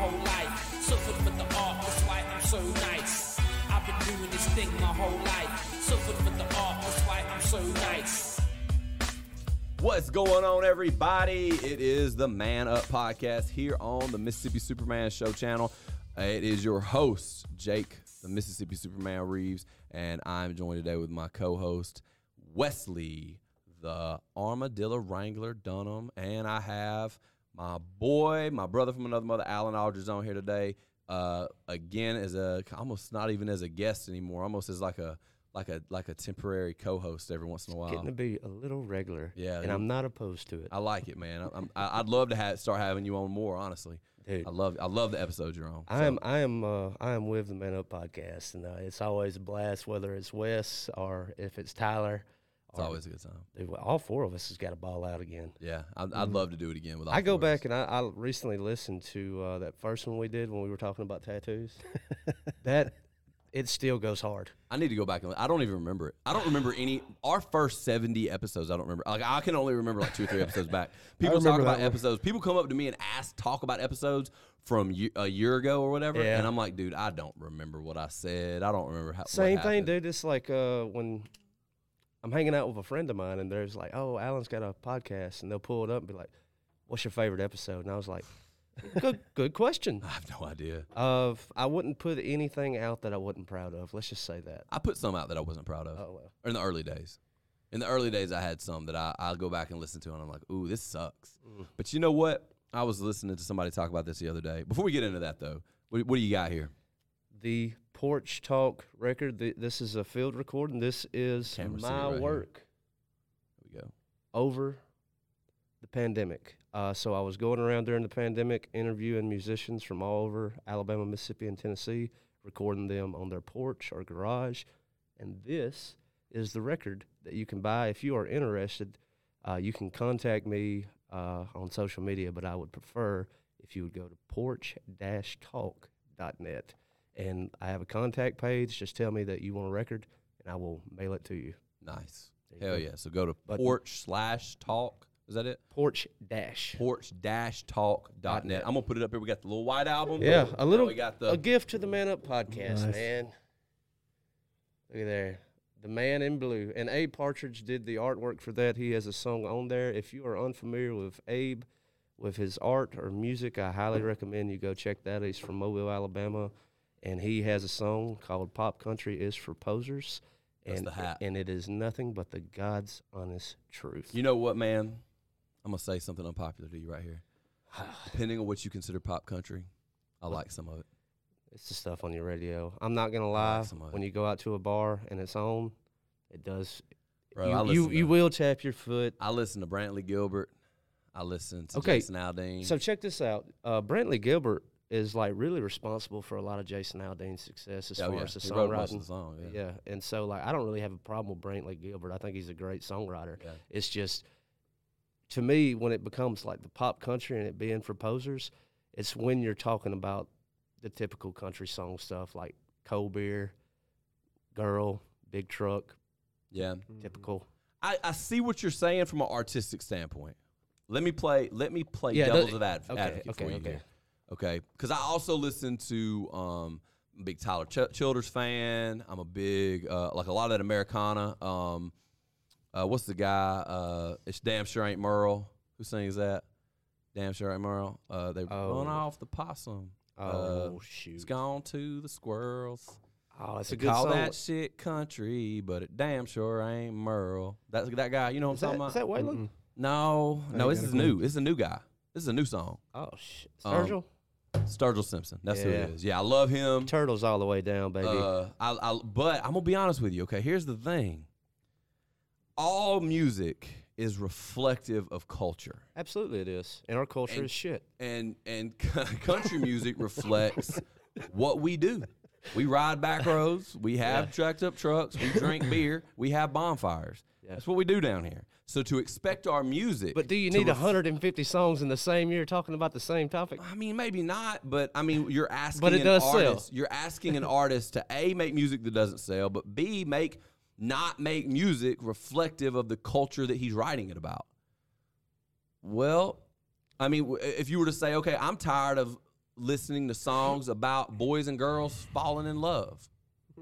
whole life. Suffered for the art, that's why I'm so nice. I've been doing this thing my whole life. Suffered for the art, that's why I'm so nice. What's going on, everybody? It is the Man Up Podcast here on the Mississippi Superman Show channel. It is your host, Jake, the Mississippi Superman Reeves, and I'm joined today with my co host, Wesley, the Armadillo Wrangler Dunham, and I have my boy, my brother from another mother, Alan Aldridge, on here today. Uh, again, as a almost not even as a guest anymore, almost as like a like a like a temporary co-host every once in a while. Getting to be a little regular. Yeah, And I'm not opposed to it. I like it, man. I- I'm, I- I'd love to have, start having you on more. Honestly, Dude. I love I love the episodes you're on. I So, am I am uh, I am with the Man Up podcast, and uh, it's always a blast, whether it's Wes or if it's Tyler. It's or- always a good time. Dude, all four of us has got to ball out again. Yeah, I'd, I'd love to do it again with. All. I go four of us. back and I, I recently listened to uh, that first one we did when we were talking about tattoos. that it still goes hard. I need to go back and. I don't even remember it. I don't remember any. Our first seventy episodes. I don't remember. Like I can only remember like two or three episodes back. People talk about one. episodes. People come up to me and ask talk about episodes from a year ago or whatever, Yeah. and I'm like, dude, I don't remember what I said. I don't remember how. Same thing, dude. It's like uh, when I'm hanging out with a friend of mine, and there's like, "Oh, Alan's got a podcast," and they'll pull it up and be like, "What's your favorite episode?" And I was like, "Good, good question." I have no idea. Of I wouldn't put anything out that I wasn't proud of. Let's just say that. I put some out that I wasn't proud of. Oh well. Or in the early days. In the early days, I had some that I, I'll go back and listen to, and I'm like, ooh, this sucks. Mm. But you know what? I was listening to somebody talk about this the other day. Before we get into that, though, what, what do you got here? The Porch Talk record. th this is a field recording. This is Camera my right here. work Here we go. over the pandemic. Uh, so I was going around during the pandemic interviewing musicians from all over Alabama, Mississippi, and Tennessee, recording them on their porch or garage. And this is the record that you can buy if you are interested. Uh, you can contact me uh, on social media, but I would prefer if you would go to porch-talk.net. And I have a contact page. Just tell me that you want a record, and I will mail it to you. Nice. There you Hell go. yeah. So go to But- porch slash talk. Is that it? Porch dash. Porch dash talk.net. net. I'm going to put it up here. We got the little white album. Yeah, a little we got the. a gift to the Man Up podcast, Nice. man. Look at there. The Man in Blue. And Abe Partridge did the artwork for that. He has a song on there. If you are unfamiliar with Abe, with his art or music, I highly mm. recommend you go check that. He's from Mobile, Alabama. And he has a song called Pop Country is for Posers. That's and, the hat. and it is nothing but the God's honest truth. You know what, man? I'm to say something unpopular to you right here. Depending on what you consider pop country, I like some of it. It's the stuff on your radio. I'm not gonna lie. like some of it. when you go out to a bar and it's on, it does. Bro, you, you, you will tap your foot. I listen to Brantley Gilbert. I listen to Okay, Jason Aldean. So check this out. Uh, Brantley Gilbert is like really responsible for a lot of Jason Aldean's success as Oh, far yeah. as the He wrote most songwriting. of the song. Yeah. yeah, and so like I don't really have a problem with Brantley Gilbert. I think he's a great songwriter. Yeah. It's just to me when it becomes like the pop country and it being for posers, it's when you're talking about the typical country song stuff like cold beer, girl, big truck, Yeah. Mm-hmm. typical. I, I see what you're saying from an artistic standpoint. Let me play. Let me play Yeah, devil's the- of okay, okay, for you okay. here. Okay, because I also listen to um, big Tyler Ch- Childers fan. I'm a big uh, like a lot of that Americana. Um, uh, what's the guy? Uh, it's damn sure ain't Merle. Who sings that? Damn sure ain't Merle. Uh, they Oh. run off the possum. Oh Uh, It's shoot! gone to the squirrels. Oh, it's They a good call song. that shit country, but it damn sure ain't Merle. That's that guy. You know what Is I'm that, talking about? is that? Waylon? No, I no, ain't this is new. This is a new guy. This is a new song. Oh shit! Um, Sturgill? Simpson. That's who Yeah. it is. Yeah, I love him. Turtles all the way down, baby. Uh, I, I, but I'm gonna be honest with you. Okay, here's the thing. All music is reflective of culture, Absolutely, it is. And our culture is shit. and and country music reflects what we do. We ride back roads. We have tracked up trucks. We drink beer. We have bonfires. That's what we do down here. So to expect our music, But do you to need ref- 150 songs in the same year talking about the same topic? I mean, maybe not, but I mean, you're asking. But it an does sell. artist, You're asking an artist to a make music that doesn't sell, but b make not make music reflective of the culture that he's writing it about. Well, I mean, if you were to say, okay, I'm tired of listening to songs about boys and girls falling in love.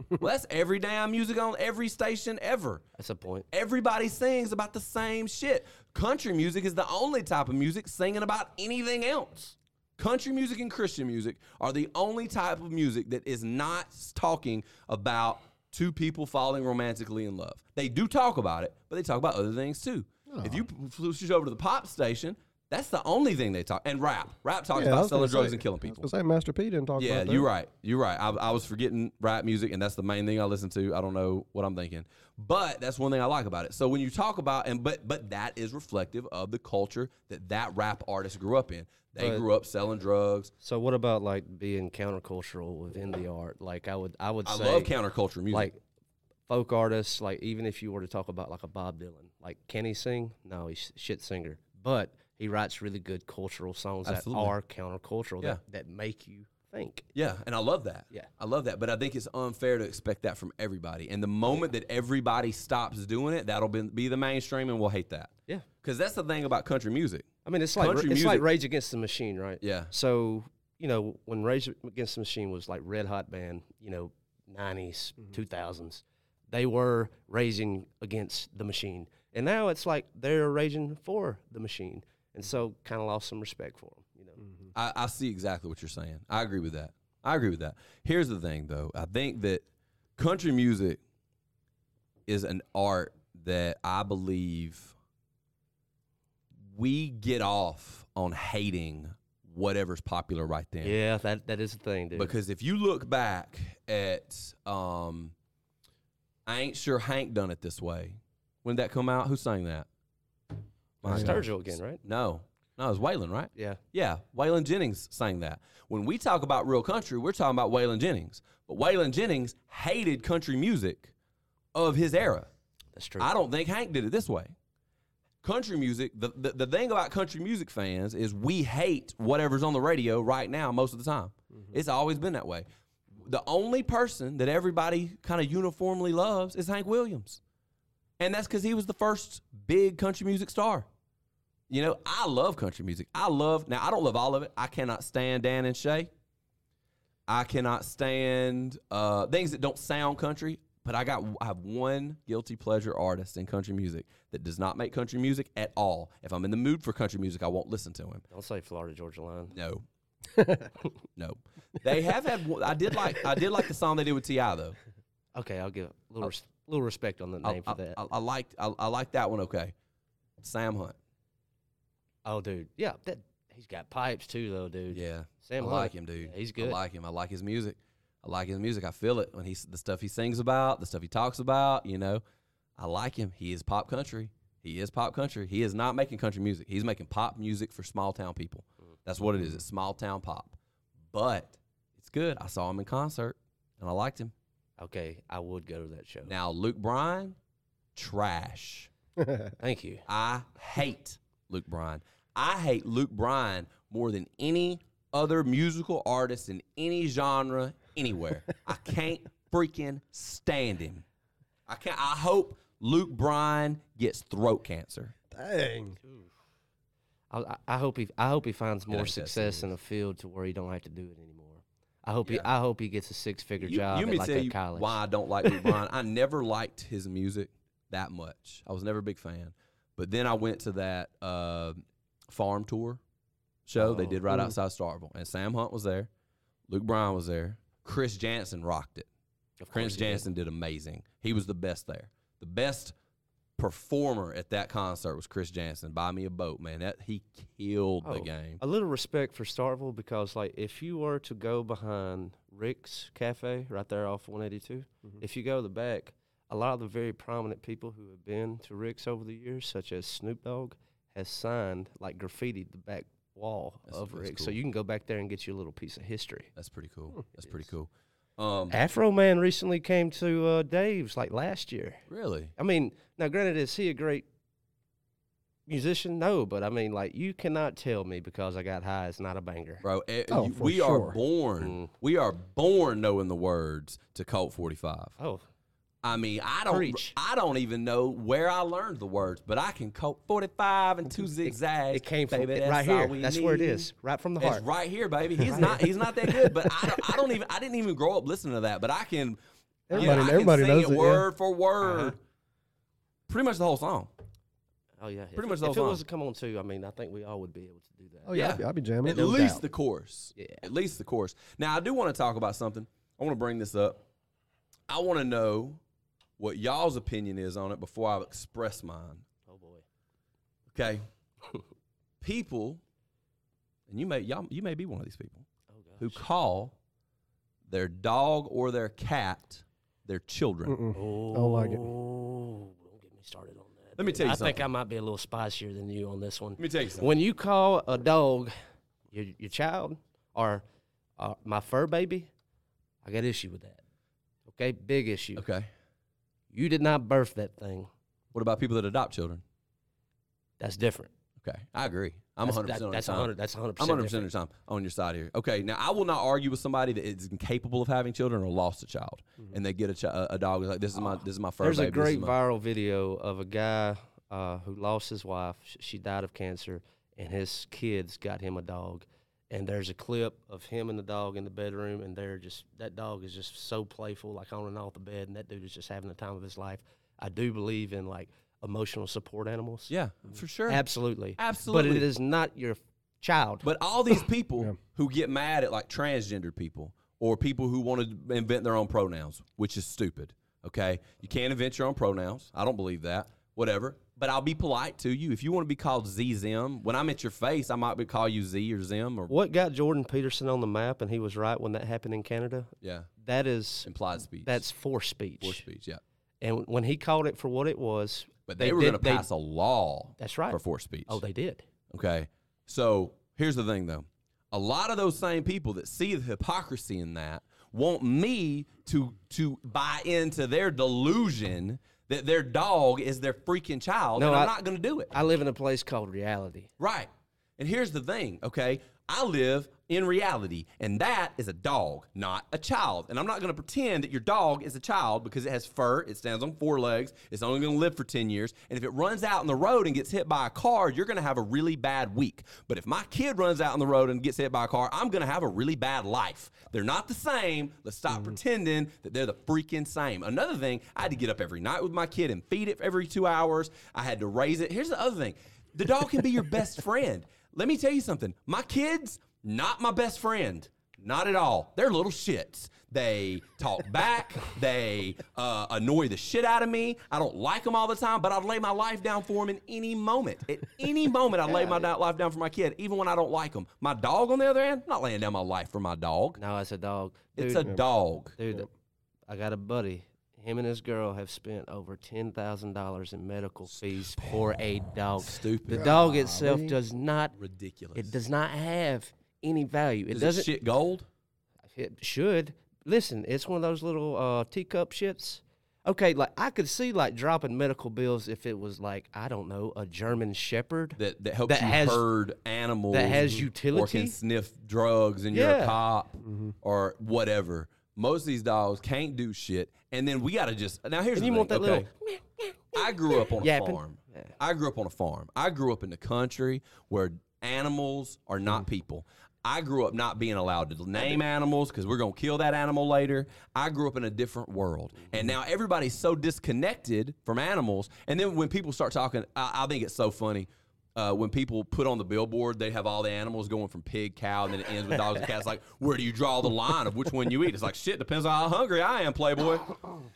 Well, that's every damn music on every station ever. That's a point. Everybody sings about the same shit. Country music is the only type of music singing about anything else. Country music and Christian music are the only type of music that is not talking about two people falling romantically in love. They do talk about it, but they talk about other things too. Oh. If you switch over to the pop station, that's the only thing they talk. And rap, rap talks Yeah, about selling drugs say- and killing I people. was gonna say Master P didn't talk Yeah, about that. you're right. You're right. I, I was forgetting rap music, and that's the main thing I listen to. I don't know what I'm thinking, but that's one thing I like about it. So when you talk about and but but that is reflective of the culture that that rap artist grew up in. They But- grew up selling drugs. So what about like being countercultural within the art? Like I would I would I say love counterculture music. like folk artists, like even if you were to talk about like a Bob Dylan, like can he sing? No, he's a shit singer. But he writes really good cultural songs Absolutely. that are countercultural Yeah. that, that make you think. Yeah, and I love that. Yeah. I love that. But I think it's unfair to expect that from everybody. And the moment that everybody stops doing it, that'll be, be the mainstream, and we'll hate that. Yeah. Because that's the thing about country music. I mean, it's like Country it's like Rage Against the Machine, right? Yeah. So you know when Rage Against the Machine was like red hot band, you know, 90s, Mm-hmm. 2000s, they were raging against the machine, and now it's like they're raging for the machine, and so kind of lost some respect for him. You know, I, I see exactly what you're saying. I agree with that. I agree with that. Here's the thing, though. I think that country music is an art that I believe we get off on hating whatever's popular right then. yeah, that that is the thing, dude. Because if you look back at, um, I ain't sure Hank done it this way. When did that come out? Who sang that? Gosh. Sturgill again, right? No, no, it was Waylon, right? Yeah, Yeah, Waylon Jennings sang that. When we talk about real country, we're talking about Waylon Jennings. But Waylon Jennings hated country music of his era. that's true. I don't think Hank did it this way. Country music, the, the, the thing about country music fans is we hate whatever's on the radio right now most of the time. Mm-hmm. It's always been that way. The only person that everybody kind of uniformly loves is Hank Williams. And that's because he was the first big country music star. You know, I love country music. I love, now I don't love all of it. I cannot stand Dan and Shay. I cannot stand uh, things that don't sound country. But I got I have one guilty pleasure artist in country music that does not make country music at all. If I'm in the mood for country music, I won't listen to him. Don't say Florida Georgia Line. No, no. They have had. I did like I did like the song they did with Ti though. Okay, I'll give a little res- little respect on the name I, for that. I, I liked I, I liked that one. Okay, Sam Hunt. oh, dude, yeah, that he's got pipes too, though, dude. Yeah, Sam I Hunt, like him, dude. yeah, he's good. I like him. I like his music. I like his music. I feel it when he's the stuff he sings about, the stuff he talks about. You know, I like him. He is pop country. He is pop country. He is not making country music. He's making pop music for small town people. That's what it is. It's small town pop. But it's good. I saw him in concert and I liked him. Okay, I would go to that show. Now Luke Bryan, trash. Thank you. I hate Luke Bryan. I hate Luke Bryan more than any other musical artist in any genre anywhere. I can't freaking stand him. I can't. I hope Luke Bryan gets throat cancer. Dang. I, I- I hope he I hope he finds more success in a field to where he don't have to do it anymore. I hope he I hope he gets a six figure job you may like tell you college. why I don't like Luke Bryan. I never liked his music that much. I was never a big fan. But then I went to that uh, farm tour show they Oh. did right outside Starkville, and Sam Hunt was there. Luke Bryan was there. Chris Janson rocked it. Of Chris he did. Janson did amazing. He was the best there. The best performer at that concert was Chris Janson. Buy me a boat, man. That he killed the Oh, game. A little respect for Starkville because, like, if you were to go behind Rick's Cafe right there off 182, Mm-hmm. if you go to the back, a lot of the very prominent people who have been to Rick's over the years, such as Snoop Dogg, has signed, like, graffitied the back wall That's- of that's Rick's. So you can go back there and get you a little piece of history. That's pretty cool. That's pretty cool. Um, Afroman recently came to uh, Dave's, like, last year. really? I mean, now granted, is he a great musician? No, but I mean, like, you cannot tell me because I got high, it's not a banger. Bro, eh, Oh, you- for we are born. Mm. We are born knowing the words to Colt 45. Oh, I mean, I don't, Preach. I don't even know where I learned the words, but I can quote forty-five and two zigzags. It came from baby, it that's right here. we That's where it is, right from the heart. It's right here, baby. He's not, he's not that good, but I don't, I don't even, I didn't even grow up listening to that, but I can, Everybody- you know, I everybody can sing knows it it, yeah. word for word, Uh-huh. pretty much the whole song. Oh yeah, Pretty if, much it- the if whole it was song. to come on too, I mean, I think we all would be able to do that. Oh yeah, Yeah. I'll be, I'll be jamming. At No least doubt. the chorus. Yeah. At least the chorus. Now I do want to talk about something. I want to bring this up. I want to know what y'all's opinion is on it before I express mine. Oh boy. Okay. people, and you may y'all you may be one of these people Oh gosh. who call their dog or their cat their children. Mm-mm. Oh, don't like it. Don't get me started on that. Let me tell you I think. I might be a little spicier than you on this one. Let me tell you something. When you call a dog your, your child or uh, my fur baby, I got issue with that. Okay, big issue. Okay. You did not birth that thing. What about people that adopt children? That's different. Okay, I agree. I'm That's- 100 that- on that's side. 100 that's 100% I'm 100 percent different. of the time on your side here. Okay, now I will not argue with somebody that is incapable of having children or lost a child, and they get a, chi- a dog like this is my this is my Mm-hmm. There's baby. a great my-" viral video of a guy uh, who lost his wife. She died of cancer, and his kids got him a dog. And there's a clip of him and the dog in the bedroom, and they're just that dog is just so playful, like on and off the bed, and that dude is just having the time of his life. I do believe in like emotional support animals. Yeah, for sure. absolutely, Absolutely. But it is not your child. But all these people Yeah. who get mad at like transgender people or people who want to invent their own pronouns, which is stupid. Okay, you can't invent your own pronouns. I don't believe that. Whatever. But I'll be polite to you. If you want to be called Z Zim, when I'm at your face, I might be call you Z or Zim or what got Jordan Peterson on the map, and he was right when that happened in Canada. yeah, That is implied speech. that's forced speech. for speech. Yeah. And when he called it for what it was, But they, were going to did- they- pass a law That's right. for forced speech. Oh, they did. Okay. So here's the thing, though. A lot of those same people that see the hypocrisy in that want me to to buy into their delusion that their dog is their freaking child, No, and I'm I- not going to do it. I live in a place called reality. Right. And here's the thing, okay? I live in reality, and that is a dog, not a child. And I'm not going to pretend that your dog is a child because it has fur, it stands on four legs, it's only going to live for 10 years. And if it runs out in the road and gets hit by a car, you're going to have a really bad week. But if my kid runs out in the road and gets hit by a car, I'm going to have a really bad life. They're not the same. Let's stop mm-hmm. pretending that they're the freaking same. Another thing, I had to get up every night with my kid and feed it every two hours. I had to raise it. Here's the other thing the dog can be your best friend. Let me tell you something. My kids, not my best friend. Not at all. They're little shits. They talk back. they uh, annoy the shit out of me. I don't like them all the time, but I'd lay my life down for them in any moment. At any moment, I'd lay my da- life down for my kid, even when I don't like them. My dog, on the other hand, I'm not laying down my life for my dog. No, it's a dog. Dude, It's a dog. dude. I got a buddy. Him and his girl have spent over ten thousand dollars in medical fees for a dog. Stupid. The dog itself Golly. does not. Ridiculous. It does not have any value. It Is doesn't. it shit gold? It should. Listen, it's one of those little uh, teacup shits. Okay, like I could see like dropping medical bills if it was like I don't know a German Shepherd. that that helps That you has- herd animals that has utility or can sniff drugs and you're a Yeah. cop or whatever. Most of these dogs can't do shit, and then we got to just now. Here's And the you thing, want that okay? little I grew up on a Yapping. farm. Yeah. I grew up on a farm. I grew up in the country where animals are not Mm. people. I grew up not being allowed to name animals because we're going to kill that animal later. I grew up in a different world. And now everybody's so disconnected from animals. And then when people start talking, I, I think it's so funny. Uh, when people put on the billboard, they have all the animals going from pig, cow, and then it ends with dogs and cats. Like, where do you draw the line of which one you eat? It's like, shit, depends on how hungry I am, Playboy.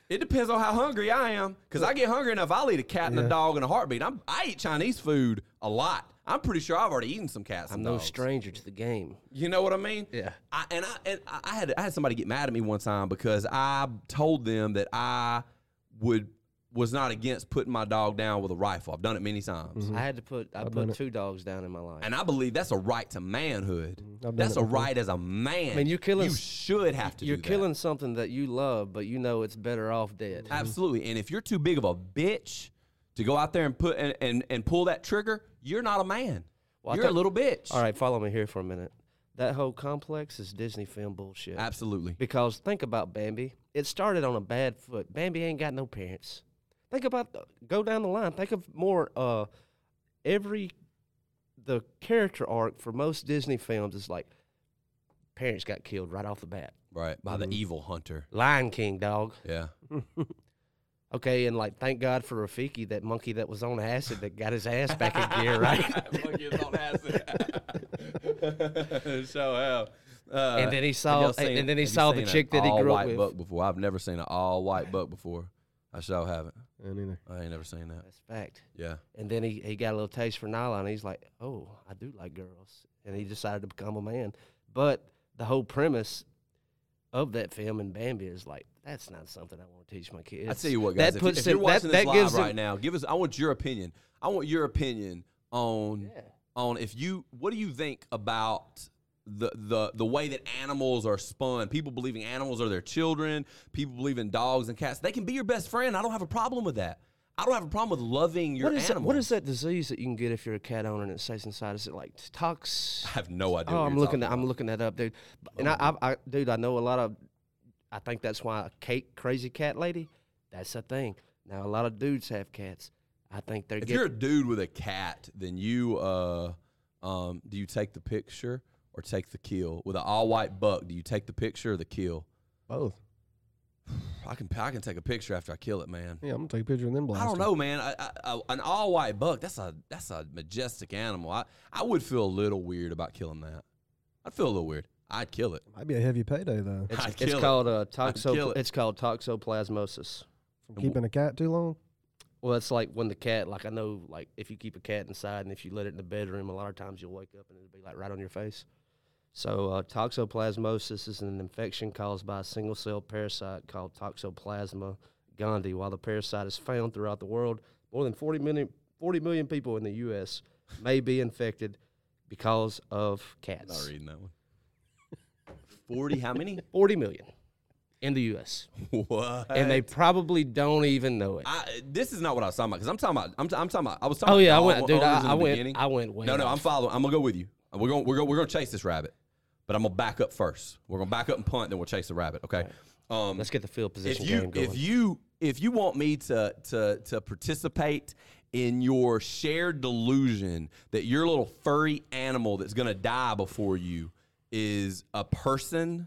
It depends on how hungry I am. Because I get hungry enough, I'll eat a cat and a dog in a heartbeat. I'm, I eat Chinese food a lot. I'm pretty sure I've already eaten some cats. I'm no dogs. stranger to the game. You know what I mean? Yeah. I, and I and I had I had somebody get mad at me one time because I told them that I would was not against putting my dog down with a rifle. I've done it many times. I had to put I I've done put it. two dogs down in my life. And I believe that's a right to manhood. Mm-hmm. Done That's it a before. right as a man. I mean, you're killing- You should have to. You're do that. killing something that you love, but you know it's better off dead. Absolutely. And if you're too big of a bitch to go out there and put and, and, and pull that trigger, you're not a man. Well, I you're a think- little bitch. All right, follow me here for a minute. that whole complex is Disney film bullshit. Absolutely. Because think about Bambi. It started on a bad foot. Bambi ain't got no parents. Think about the, go down the line. Think of more. Uh, every the character arc for most Disney films is like parents got killed right off the bat. Right. By the evil hunter. Lion King, dog. Yeah. Okay, and like thank God for Rafiki, that monkey that was on acid that got his ass back in gear, right? Monkey on acid. so hell. Uh, And then he saw- y'all seen- and then he saw the chick that he grew up all-white with? buck before. I've never seen an all white buck before. I sure haven't. And either. I ain't never seen that. That's fact. Yeah. And then he, he got a little taste for nylon. And he's like, oh, I do like girls. And he decided to become a man. But the whole premise of that film in Bambi is like, that's not something I want to teach my kids. I tell you what, guys. That if, you- puts if you're them- that- watching that this live gives them- right now, give us. I want your opinion. I want your opinion on Yeah. on if you. What do you think about the the the way that animals are spun? People believing animals are their children. People believing dogs and cats. They can be your best friend. I don't have a problem with that. I don't have a problem with loving your What is, that, animal. what is that disease that you can get if you're a cat owner and it stays inside? Is it like tox? I have no idea. Oh, I'm looking. That, I'm looking that up, dude. And I, I, I, dude, I know a lot of. I think that's why Kate, crazy cat lady. That's a thing. Now a lot of dudes have cats. I think they're If getting. you're a dude with a cat, then you uh um do you take the picture or take the kill with an all white buck? Do you take the picture or the kill? Both. I can I can take a picture after I kill it, man. Yeah, I'm gonna take a picture and then blast I don't it. know, man. I, I, I, an all white buck that's a that's a majestic animal. I I would feel a little weird about killing that. I'd feel a little weird. I'd kill it. Might be a heavy payday though. it's, I'd it's kill it. called uh, I'd kill toxo. it. It's called toxoplasmosis. From keeping a cat too long. Well, it's like when the cat, like I know, like if you keep a cat inside and if you let it in the bedroom, a lot of times you'll wake up and it'll be like right on your face. So, uh, toxoplasmosis is an infection caused by a single cell parasite called Toxoplasma gondii. While the parasite is found throughout the world, more than 40 million, 40 million people in the U.S. may be infected because of cats. Not reading that one. Forty? How many? 40 million in the U.S. what? And they probably don't even know it. I, this is not what I was talking about because I'm talking about. I'm, I'm talking about. I was talking. Oh yeah, I went, dude. I, I went. beginning. I went way. No, no, off. I'm following. I'm gonna go with you. We're gonna we're gonna we're gonna chase this rabbit, but I'm gonna back up first. We're gonna back up and punt, then we'll chase the rabbit. Okay. Um, Let's get the field if position you game going. if you if you want me to to to participate in your shared delusion that your little furry animal that's gonna die before you is a person,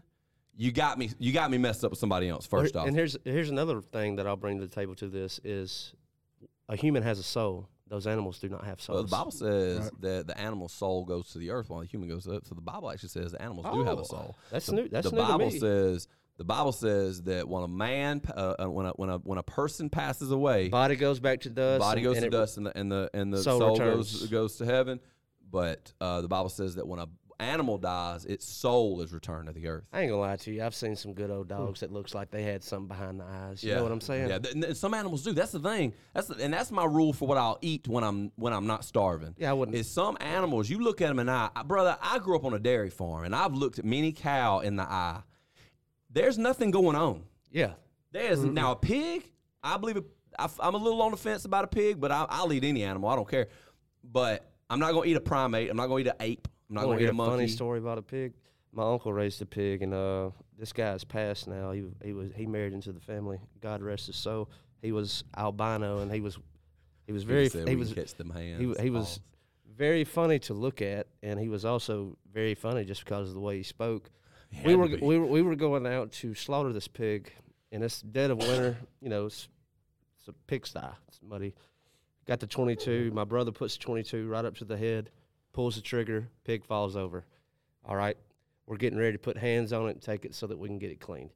you got me you got me messed up with somebody else. First off, and here's here's another thing that I'll bring to the table to this is a human has a soul. Those animals do not have souls. Well, the Bible says that the animal's soul goes to the earth while the human goes up. So the Bible actually says the animals do have Oh, a soul. that's the, new- that's the new to Bible me. says the Bible says that when a man, uh, uh, when a when a when a person passes away, Body goes back to dust. body goes and to it- dust, and the and the and the soul soul, goes goes to heaven. But uh, the Bible says that when a animal dies, its soul is returned to the earth. I ain't gonna lie to you. I've seen some good old dogs that looks like they had something behind the eyes. You know what I'm saying? Yeah, th- some animals do. That's the thing. That's the, and that's my rule for what I'll eat when I'm when I'm not starving. Yeah, I wouldn't- Is some animals you look at them and I, I- brother, I grew up on a dairy farm and I've looked at many cow in the eye. There's nothing going on. Yeah. There's mm-hmm. now a pig. I believe it, I, am a little on the fence about a pig, but I, I'll eat any animal. I don't care. But I'm not gonna eat a primate. I'm not gonna eat an ape. I'm not gonna hear a a funny story about a pig. My uncle raised a pig, and uh, this guy's passed now. He he was he married into the family. God rest his soul. He was albino, and he was he was very Said he was catch them hands. he, he was very funny to look at, and he was also very funny just because of the way he spoke. He we were be. we were we were going out to slaughter this pig, and it's dead of winter. You know, it's, it's a pigsty. It's muddy. Got the 22. My brother puts the 22 right up to the head, pulls the trigger. Pig falls over. All right, we're getting ready to put hands on it and take it so that we can get it cleaned.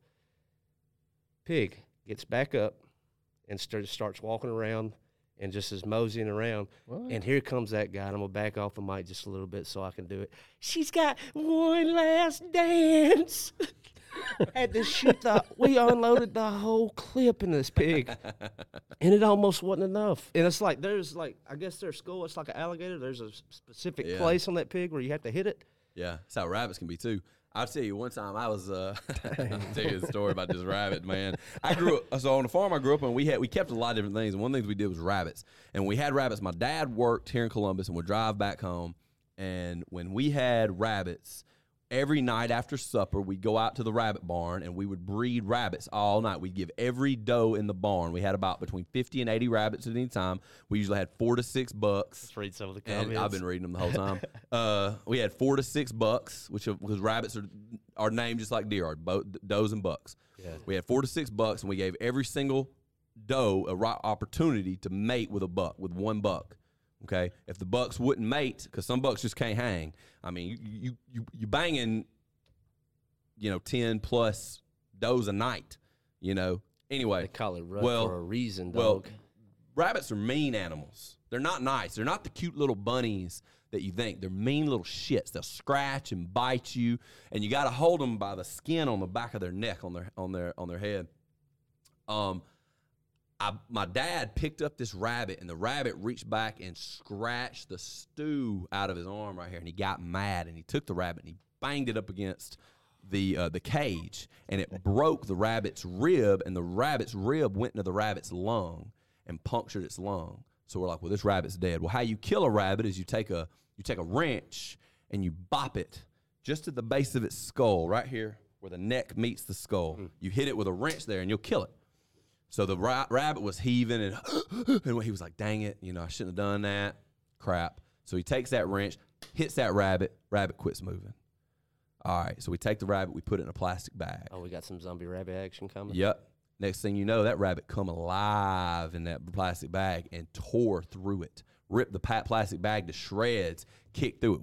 Pig gets back up and start, starts walking around and just is moseying around. What? And here comes that guy. And I'm gonna back off the mic just a little bit so I can do it. She's got one last dance. Had to shoot the. We unloaded the whole clip in this pig, and it almost wasn't enough. And it's like there's like I guess their skull. It's like an alligator. There's a specific Yeah. place on that pig where you have to hit it. Yeah, that's how rabbits can be too. I'll tell you one time I was uh I'll tell you a story about this rabbit, man. I grew up so on the farm I grew up on we had we kept a lot of different things and one of the things we did was rabbits. And we had rabbits. My dad worked here in Columbus and would drive back home. And when we had rabbits, every night after supper, we'd go out to the rabbit barn and we would breed rabbits all night. We'd give every doe in the barn. We had about between 50 and 80 rabbits at any time. We usually had four to six bucks. Let's read some of the comments. I've been reading them the whole time. uh, we had four to six bucks, which because rabbits are are named just like deer are, bo- does and bucks. Yeah. We had four to six bucks, and we gave every single doe a right opportunity to mate with a buck, with one buck. Okay, if the bucks wouldn't mate, because some bucks just can't hang. I mean, you you you, banging, you know, ten plus does a night. You know. Anyway, They call it rough well- for a reason, well, rabbits are mean animals. They're not nice. They're not the cute little bunnies that you think. They're mean little shits. They'll scratch and bite you, and you got to hold them by the skin on the back of their neck, on their on their on their head. Um, I my dad picked up this rabbit, and the rabbit reached back and scratched the stew out of his arm right here, and he got mad, and he took the rabbit and he banged it up against the uh, the cage, and it broke the rabbit's rib, and the rabbit's rib went into the rabbit's lung and punctured its lung. So we're like, well, this rabbit's dead. Well, how you kill a rabbit is you take a you take a wrench and you bop it just at the base of its skull, right here where the neck meets the skull. You hit it with a wrench there, and you'll kill it. So the ra- rabbit was heaving, and and he was like, "Dang it, you know, I shouldn't have done that. Crap." So he takes that wrench, hits that rabbit. Rabbit quits moving. All right, so we take the rabbit, we put it in a plastic bag. Oh, we got some zombie rabbit action coming. Yep. Next thing you know, that rabbit come alive in that plastic bag and tore through it, ripped the plastic bag to shreds, kicked through it.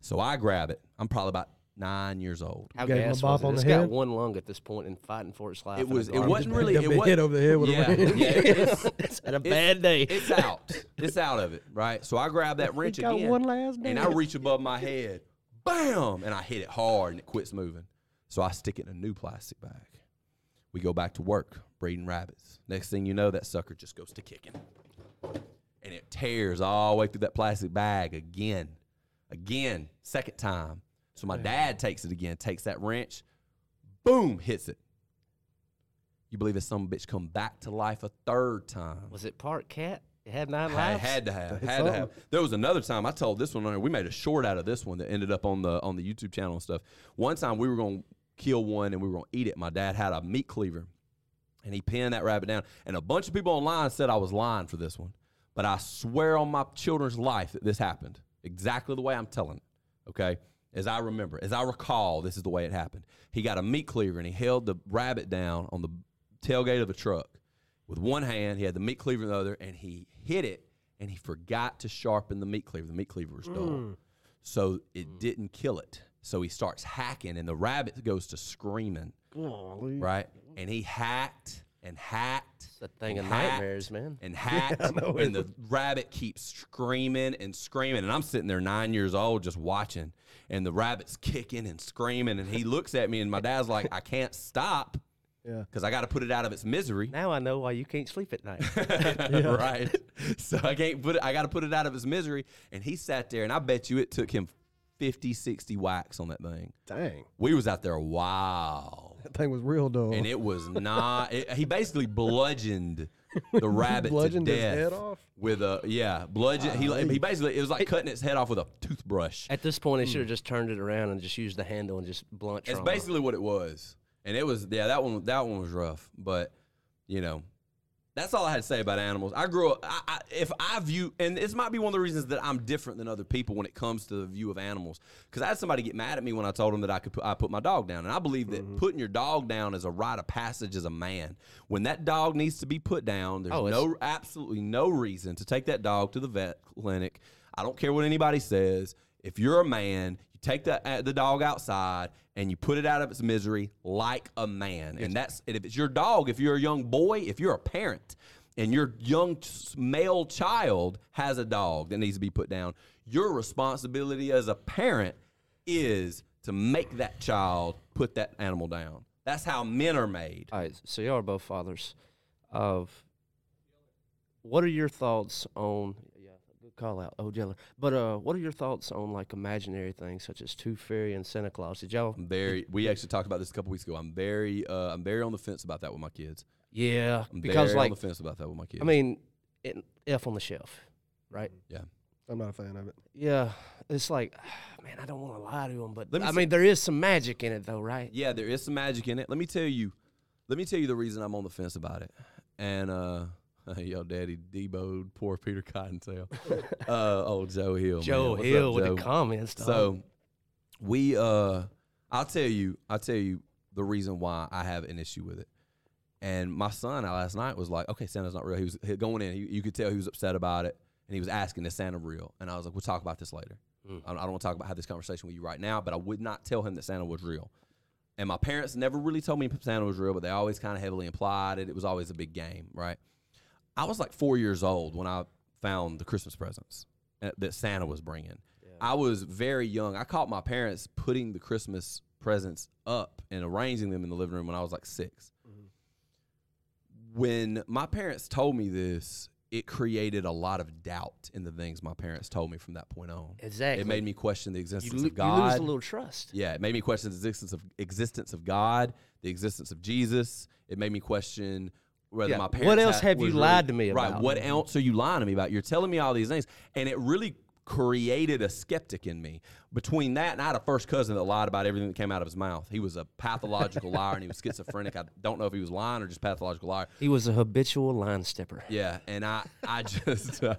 So I grab it. I'm probably about nine years old. How Gave him a gas bop was it? on It's the got head? one lung at this point and fighting for its life. It in a was. It garbage wasn't really. Got It was hit over the head with a yeah, wrench. yeah. It's, It's had a bad day. It's out. It's out of it, right? So I grab that wrench got again, one last and I dance. reach above my head, bam, and I hit it hard, and it quits moving. So I stick it in a new plastic bag. We go back to work breeding rabbits. Next thing you know, that sucker just goes to kicking, and it tears all the way through that plastic bag again, again, second time. So my dad takes it again, takes that wrench, boom, hits it. You believe this some bitch come back to life a third time? Was it part cat? It had nine lives. had to have, had to have. There was another time I told this one on there. We made a short out of this one that ended up on the on the YouTube channel and stuff. One time we were gonna kill one and we were gonna eat it. My dad had a meat cleaver, and he pinned that rabbit down. And a bunch of people online said I was lying for this one, but I swear on my children's life that this happened exactly the way I'm telling it. Okay, as I remember, as I recall, this is the way it happened. He got a meat cleaver and he held the rabbit down on the tailgate of the truck with one hand. He had the meat cleaver in the other, and he hit it, and he forgot to sharpen the meat cleaver. The meat cleaver was dull, mm. so it mm. didn't kill it. So he starts hacking, and the rabbit goes to screaming, Golly. right? And he hacked and hacked. It's a thing of hacked nightmares, man. And hacked, and the rabbit keeps screaming and screaming, and I'm sitting there nine years old just watching, and the rabbit's kicking and screaming, and he looks at me, and my dad's like, "I can't stop Yeah. because I got to put it out of its misery." Now I know why you can't sleep at night. right? So I can't put it, I got to put it out of his misery. And he sat there, and I bet you it took him 50, 60 whacks on that thing. Dang. We was out there a while, That thing was real dull. and it was not. It, he basically bludgeoned the rabbit Bludgeoned to his death head off? with a yeah bludgeon. He he basically it was like cutting its head off with a toothbrush. At this point, he should have hmm. just turned it around and just used the handle and just blunt It's trauma. basically what it was, and it was yeah that one that one was rough, but you know that's all I had to say about animals. I grew up. I, I, if I view, and this might be one of the reasons that I'm different than other people when it comes to the view of animals, because I had somebody get mad at me when I told them that I could put, I put my dog down, and I believe that putting your dog down is a rite of passage as a man. When that dog needs to be put down, there's Oh, no absolutely no reason to take that dog to the vet clinic. I don't care what anybody says. If you're a man, you take the uh, the dog outside and you put it out of its misery like a man. And that's if it's your dog, if you're a young boy, if you're a parent and your young male child has a dog that needs to be put down, your responsibility as a parent is to make that child put that animal down. That's how men are made. All right, so y'all are both fathers. Of what are your thoughts on? Yeah, good call out, oh Jeller. But uh, what are your thoughts on like imaginary things such as Tooth Fairy and Santa Claus? Did y'all? I'm very. We actually talked about this a couple weeks ago. I'm very. Uh, I'm very on the fence about that with my kids. Yeah, I'm because very like on the fence about that with my kids. I mean, it, Elf on the shelf, right? Yeah. I'm not a fan of it. Yeah, it's like, man, I don't want to lie to them, but me I see- mean, there is some magic in it, though, right? Yeah, there is some magic in it. Let me tell you. Let me tell you the reason I'm on the fence about it. And uh, yo, Daddy Debo, poor Peter Cottontail. uh, oh, Joe Hill. Joe What's up, Hill with Joe? the comments. dog. So we uh I'll tell you, I'll tell you the reason why I have an issue with it. And my son last night was like, okay, Santa's not real. He was going in, he, you could tell he was upset about it. And he was asking, is Santa real? And I was like, we'll talk about this later. Mm. I, I don't want to talk about have this conversation with you right now, but I would not tell him that Santa was real. And my parents never really told me Santa was real, but they always kind of heavily implied it. It was always a big game, right? I was like four years old when I found the Christmas presents uh, that Santa was bringing. I was very young. I caught my parents putting the Christmas presents up and arranging them in the living room when I was like 6 When my parents told me this, it created a lot of doubt in the things my parents told me from that point on. exactly, It made me question the existence lo- of God. you lose a little trust. Yeah, it made me question the existence of existence of God, the existence of Jesus. It made me question whether Yeah, my what else have you was lied to me Right. about? What else are you lying to me about? You're telling me all these things, and it really created a skeptic in me. Between that and I had a first cousin that lied about everything that came out of his mouth. He was a pathological liar and he was schizophrenic. I don't know if he was lying or just pathological liar. He was a habitual line stepper. Yeah, and I, I just, I,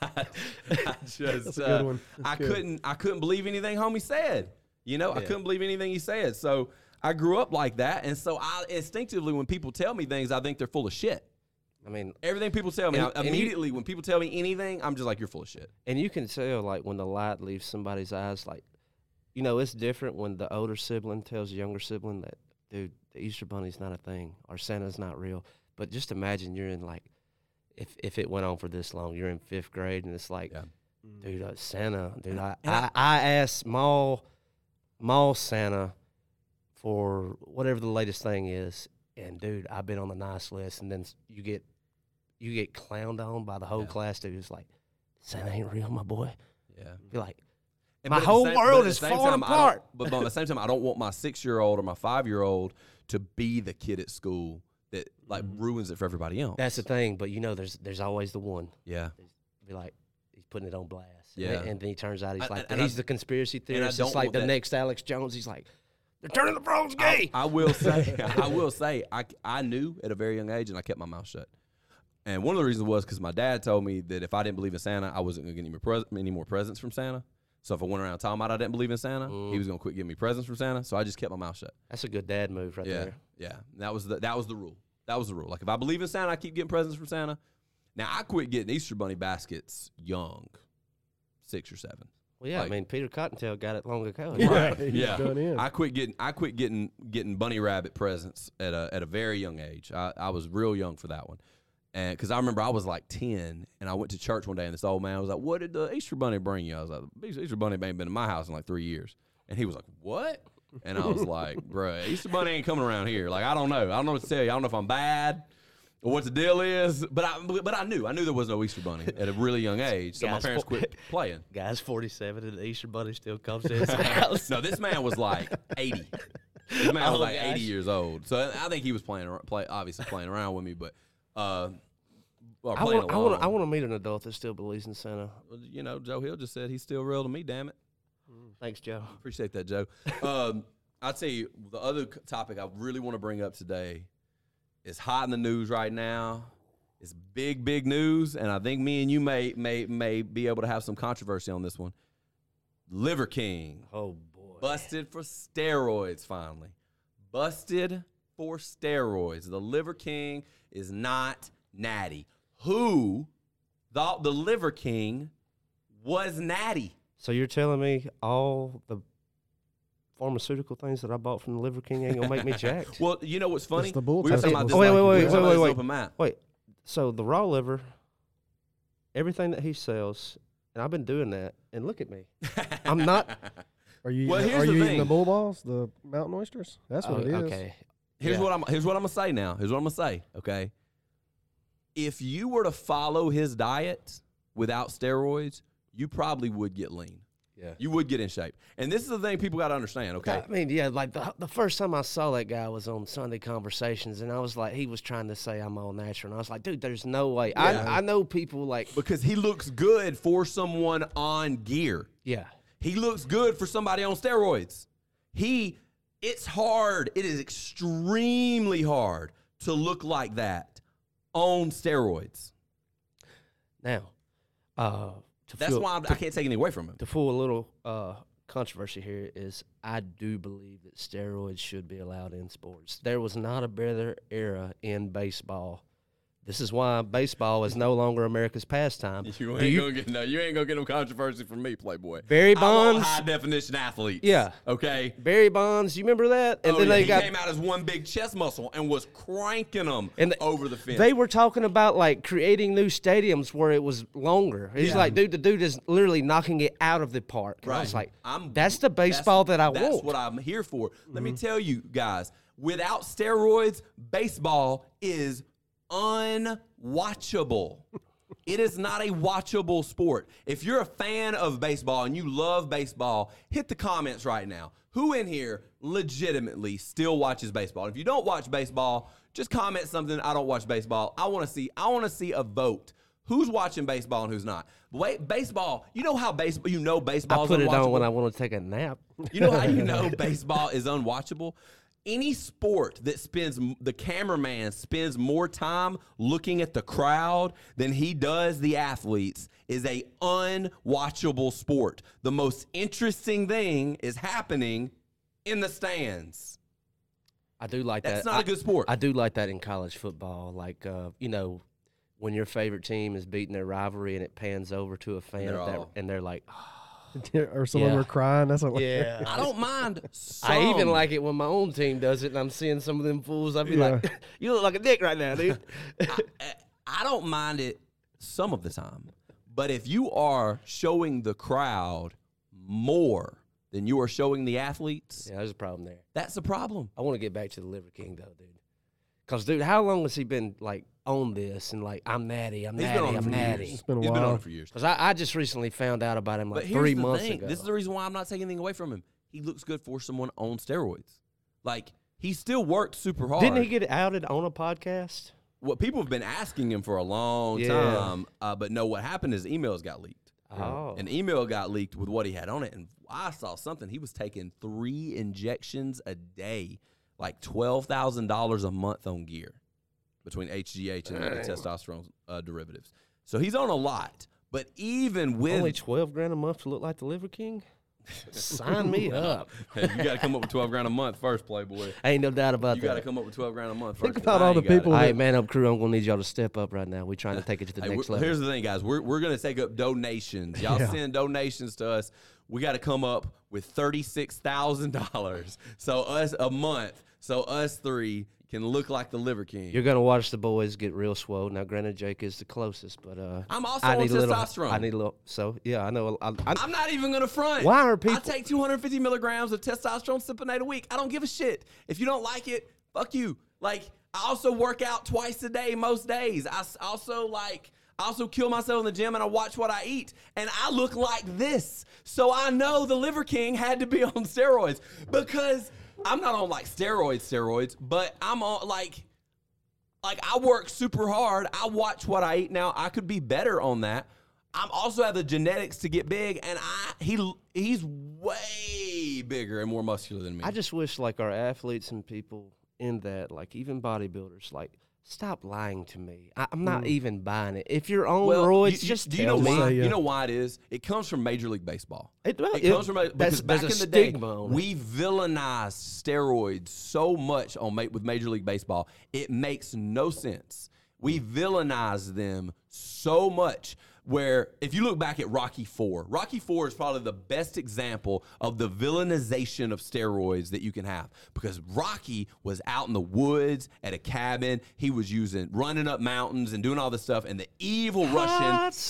I just, That's a good uh, I good. couldn't, I couldn't believe anything homie said. You know, I couldn't believe anything he said. So I grew up like that, and so I instinctively, when people tell me things, I think they're full of shit. I mean, Everything people tell me, And- I- and you- immediately when people tell me anything, I'm just like, you're full of shit. and you can tell like when the light leaves somebody's eyes. Like, you know, it's different when the older sibling tells the younger sibling that, dude, the Easter Bunny's not a thing or Santa's not real. But just imagine you're in like, if if it went on for this long, you're in fifth grade and it's like, Yeah. dude, uh, Santa, dude, I, And I, I asked mall, mall Santa for whatever the latest thing is, and dude, I've been on the nice list, and then you get, you get clowned on by the whole Yeah. class, dude. It's like, Santa ain't real, my boy. Yeah. Be like, And My but at the whole same- world is falling apart. But, but at the same time, I don't want my six year old or my five year old to be the kid at school that like mm-hmm. ruins it for everybody else. that's the thing. But you know, there's there's always the one. yeah. Be like, he's putting it on blast. And Yeah. then- And, then he turns out he's I- like, and I- he's the conspiracy theorist. It's like the that. next Alex Jones. He's like, they're turning the frogs gay. I will say, I will say, I, I knew at a very young age, and I kept my mouth shut. And one of the reasons was because my dad told me that if I didn't believe in Santa, I wasn't going to get any more, pres- any more presents from Santa. So if I went around talking about I didn't believe in Santa, he mm. was going to quit giving me presents from Santa. So I just kept my mouth shut. That's a good dad move right yeah, there. yeah. That was the that was the rule. That was the rule. Like if I believe in Santa, I keep getting presents from Santa. Now I quit getting Easter bunny baskets young, six or seven. Well, yeah, Like- I mean, Peter Cottontail got it long ago. Yeah, Right. he's yeah. I quit getting I quit getting getting bunny rabbit presents at a at a very young age. I, I was real young for that one. And because I remember I was like 10 and I went to church one day and this old man was like, What did the Easter bunny bring you? I was like, "The Easter bunny ain't been in my house in like three years. And he was like, What? And I was like, Bruh, Easter bunny ain't coming around here. Like, I don't know. I don't know what to tell you. I don't know if I'm bad or what the deal is. But I but I knew. I knew there was no Easter bunny at a really young age. So my parents quit playing. Guy's 47 and the Easter Bunny still comes to his house. No, this man was like 80. This man was Oh, like 80 years old. So I think he was playing, play, obviously playing around with me, but uh, or I want, I along. want, I want to meet an adult that still believes in Santa. Well, you know, Joe Hill just said he's still real to me. Damn it, Thanks, Joe. appreciate that, Joe. um, I'll tell you the other topic I really want to bring up today is hot in the news right now. It's big, big news, and I think me and you may may may be able to have some controversy on this one. Liver King. Oh boy. Busted for steroids, finally. Busted for steroids. The Liver King is not natty. Who thought the Liver King was natty? So you're telling me all the pharmaceutical things that I bought from the Liver King ain't gonna make me jacked? Well, you know what's funny? the bull we were talking about this. Oh, wait, like- wait, we were wait, wait, wait. open mic. Wait. So the raw liver, everything that he sells, and I've been doing that. And look at me. I'm not. Are you Well, eating, here's are the you thing. eating the bull balls, the mountain oysters? That's what Oh, it is. Okay. Here's Yeah. what I'm here's what I'm gonna say now. Here's what I'm gonna say, okay? If you were to follow his diet without steroids, you probably would get lean. Yeah. You would get in shape. And this is the thing people got to understand, okay? I mean, yeah, like the, the first time I saw that guy was on Sunday Conversations, and I was like, he was trying to say I'm all natural, and I was like, dude, there's no way. Yeah. I I know people like, Because he looks good for someone on gear. yeah, He looks good for somebody on steroids. He, it's hard. It is extremely hard to look like that on steroids. now, uh, That's fuel- why I'm, I can't take anything away from him. to full a little uh, controversy here is I do believe that steroids should be allowed in sports. There was not a better era in baseball. This is why baseball is no longer America's pastime. You ain't you- gonna get no. You ain't gonna get no controversy from me, Playboy. Barry Bonds- high definition athlete. Yeah. Okay. Barry Bonds, you remember that? And oh, then yeah, they he got came out as one big chest muscle and was cranking them And the- over the fence. They were talking about like creating new stadiums where it was longer. He's Yeah. like, dude, the dude is literally knocking it out of the park. And I was like, I'm, that's the baseball that I that's want. Mm-hmm. what I'm here for. Let me tell you guys, without steroids, baseball is unwatchable. it is not a watchable sport. If you're a fan of baseball and you love baseball, hit the comments right now. Who in here legitimately still watches baseball? If you don't watch baseball, just comment something. I don't watch baseball. I want to see. I want to see a vote. Who's watching baseball and who's not? Wait, baseball. You know how baseball. You know baseball. I put it on when I want to take a nap. You know how you know baseball is unwatchable? Any sport that spends the cameraman spends more time looking at the crowd than he does the athletes is a unwatchable sport. The most interesting thing is happening in the stands. I do like That's that. That's not a I- good sport. I do like that in college football. Like, uh, you know, when your favorite team is beating their rivalry and it pans over to a fan They're that, all- and they're like, or someone Yeah. were crying. That's what. yeah. I don't mind. I even some. like it when my own team does it, and I'm seeing some of them fools. I'd be Yeah. like, "You look like a dick right now, dude." I, I don't mind it some of the time, but if you are showing the crowd more than you are showing the athletes, yeah, there's a problem there. that's a problem. I want to get back to the Liver King though, dude. Cause dude, how long has he been like on this and like I'm natty, I'm He's natty, been on it I'm for natty? years. It's been a He's been on while. it for years. Cause I, I just recently found out about him like But here's three the months thing. ago. This is the reason why I'm not taking anything away from him. He looks good for someone on steroids. Like he still worked super hard. Didn't he get outed on a podcast? What people have been asking him for a long Yeah. time, uh, but no. What happened is emails got leaked. Oh, An email got leaked with what he had on it, and I saw something. He was taking three injections a day, like twelve thousand dollars a month on gear between HGH and other testosterone uh, derivatives. So he's on a lot. But even with only twelve grand a month to look like the Liver King. Sign me up. Hey, you got to come up with twelve grand a month first, Playboy. Ain't no doubt about You that. You got to come up with twelve grand a month Think about all the ain't got it. people All that- right, man up crew, I'm gonna need y'all to step up right now. We're trying to take it to the Hey, next level. here's the thing, guys. We're, we're going to take up donations. Y'all Yeah. send donations to us. We got to come up with thirty six thousand dollars. So us a month. So us three can look like the Liver King. You're gonna watch the boys get real swole. Now, granted, Jake is the closest, but uh, I'm also I on need little. testosterone. I need a little. So yeah, I know. I, I'm not even gonna front. Why are people- I take 250 milligrams of testosterone cypionate a week. I don't give a shit. If you don't like it, fuck you. Like I also work out twice a day most days. I also like. I also kill myself in the gym and I watch what I eat. And I look like this. So I know the Liver King had to be on steroids because I'm not on like steroids, steroids, but I'm on like like I work super hard. I watch what I eat now. I could be better on that. I'm also have the genetics to get big, and I he he's way bigger and more muscular than me. I just wish like our athletes and people in that, like even bodybuilders, like stop lying to me. I, I'm not hmm. even buying it. If you're on well, roids, you- you- just do you tell know me. why? You know why it is? It comes from Major League Baseball. It, well, It it- comes from that's- because back there's in the day, stigma on it. we villainized steroids so much on with Major League Baseball. It makes no sense. We hmm. villainized them so much. Where if you look back at Rocky Four, Rocky Four is probably the best example of the villainization of steroids that you can have because Rocky was out in the woods at a cabin. He was using running up mountains and doing all this stuff, and the evil Russian Hearts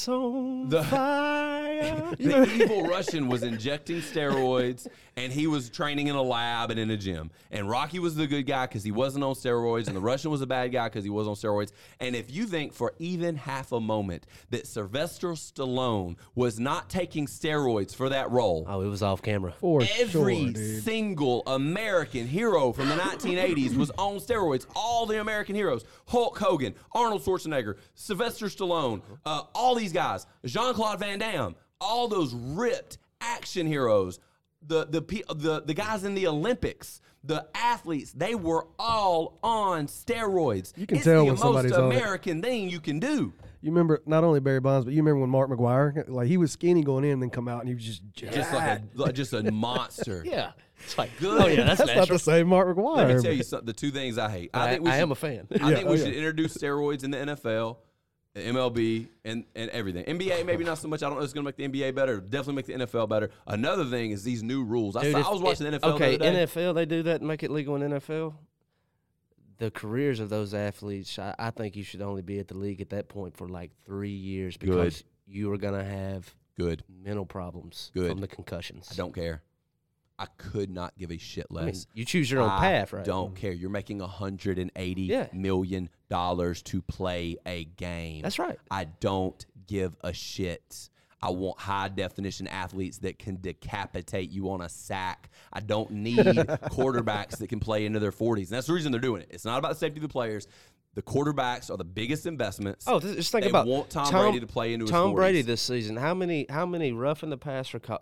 The- the evil Russian was injecting steroids and he was training in a lab and in a gym. And Rocky was the good guy because he wasn't on steroids, and the Russian was a bad guy because he was on steroids. And if you think for even half a moment that Sylvester Sylvester Stallone was not taking steroids for that role, Oh, it was off camera. For every sure, dude. single American hero from the 1980s was on steroids. All the American heroes: Hulk Hogan, Arnold Schwarzenegger, Sylvester Stallone, uh, all these guys, Jean Claude Van Damme, all those ripped action heroes. The the the the guys in the Olympics. The athletes, they were all on steroids. You can it's tell the when most somebody's on it. American thing you can do. You remember not only Barry Bonds, but you remember when Mark McGwire, like he was skinny going in, and then come out and he was just Just like a like just a monster. Yeah. It's like, Good. oh, yeah, that's, That's not the same Mark McGwire. Let me tell you something. The two things I hate. I, I, think we I should, am a fan. I Yeah, think oh, we yeah. should introduce steroids in the NFL, the MLB, and, and everything. NBA maybe not so much. I don't know. if It's going to make the NBA better. Definitely make the NFL better. Another thing is these new rules. I, saw, if- I was watching the NFL. Okay, the other day. NFL, they do that and make it legal in NFL. The careers of those athletes, I, I think you should only be at the league at that point for like three years because you are going to have Good. mental problems Good. from the concussions. I don't care. I could not give a shit I mean, less. you choose your own I path, right? Don't mm. care. You're making 180 Yeah. million dollars to play a game. That's right. I don't give a shit. I want high definition athletes that can decapitate you on a sack. I don't need quarterbacks that can play into their 40s. And that's the reason they're doing it. It's not about the safety of the players. The quarterbacks are the biggest investments. Oh, just think They about want Tom Brady to play into his Tom 40s. Brady this season. How many how many rough in the passer co-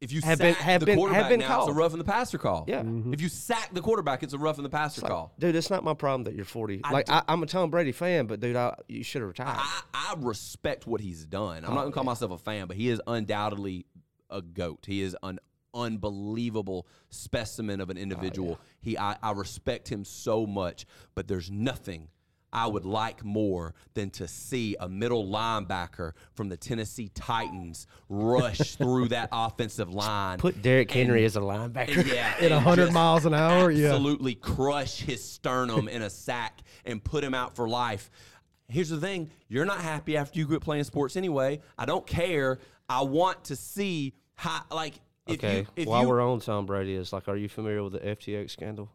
if you have sack been- have the been- have quarterback been now, it's a called. rough in the passer call. Yeah. Mm-hmm. If you sack the quarterback, it's a rough in the passer call. Dude, it's not my problem that you're 40. I like I'm a Tom Brady fan, but dude, I, you should have retired. I, I respect what he's done. Oh, I'm not gonna call oh, myself a fan, but he is undoubtedly a goat. He is an unbelievable specimen of an individual. Oh, he, I, I respect him so much, but there's nothing. I would like more than to see a middle linebacker from the Tennessee Titans rush through that offensive line. Put Derrick Henry and- as a linebacker. yeah, at 100 miles an hour. Yeah. absolutely crush his sternum in a sack and put him out for life. Here's the thing: you're not happy after you quit playing sports anyway. I don't care. I want to see how, like, if okay. you, if While you, we're on Tom Brady, is like, are you familiar with the FTX scandal?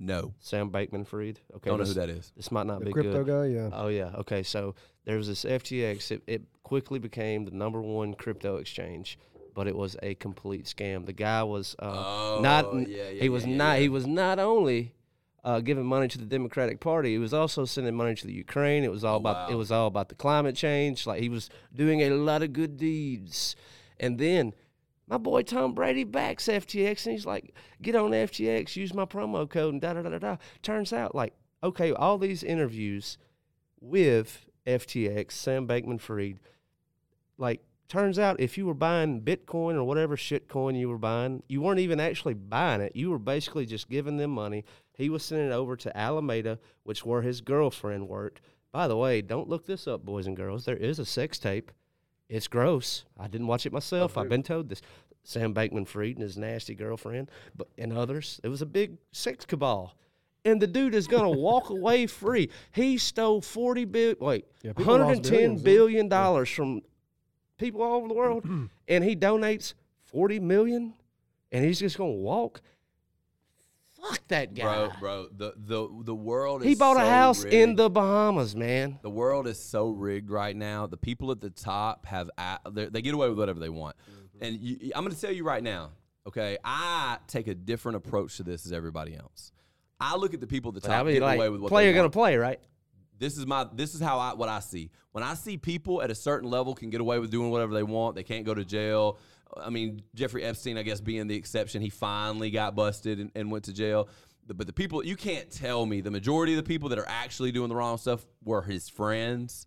No, Sam Bankman Fried. Okay. don't know this, who that is. This might not The be crypto good. guy. Yeah. Oh yeah. Okay. So there was this FTX. It, it quickly became the number one crypto exchange, but it was a complete scam. The guy was uh, Oh, not. yeah, yeah, he was yeah, yeah, not. yeah. He was not only. Uh, giving money to the Democratic Party, he was also sending money to the Ukraine. It was all about. wow. It was all about the climate change. Like he was doing a lot of good deeds, and then my boy Tom Brady backs FTX, and he's like, "Get on FTX, use my promo code, and da da da da da." Turns out, like, okay, all these interviews with FTX, Sam Bankman Fried, like, turns out if you were buying Bitcoin or whatever shitcoin you were buying, you weren't even actually buying it. You were basically just giving them money. He was sending it over to Alameda, which where his girlfriend worked. By the way, don't look this up, boys and girls. There is a sex tape. It's gross. I didn't watch it myself. I've been told this. Sam Bankman Fried and his nasty girlfriend, but and others. It was a big sex cabal. And the dude is gonna walk away free. He stole forty bill wait, Yeah, people lost hundred and ten billions, billion dollars from people all over the world, and he donates forty million, and he's just gonna walk. Fuck that guy. Bro, bro, the the the world. Is he bought a so house in the Bahamas, man. The world is so rigged right now. The people at the top have they're- get away with whatever they want. Mm-hmm. And you, I'm going to tell you right now, okay? I take a different approach to this as everybody else. I look at the people at the top I mean, getting like, away with what player they gonna play, right? This is my this is how I what I see. When I see people at a certain level can get away with doing whatever they want, they can't go to jail. I mean, Jeffrey Epstein, I guess, being the exception, he finally got busted and, and went to jail. But the people, you can't tell me the majority of the people that are actually doing the wrong stuff were his friends,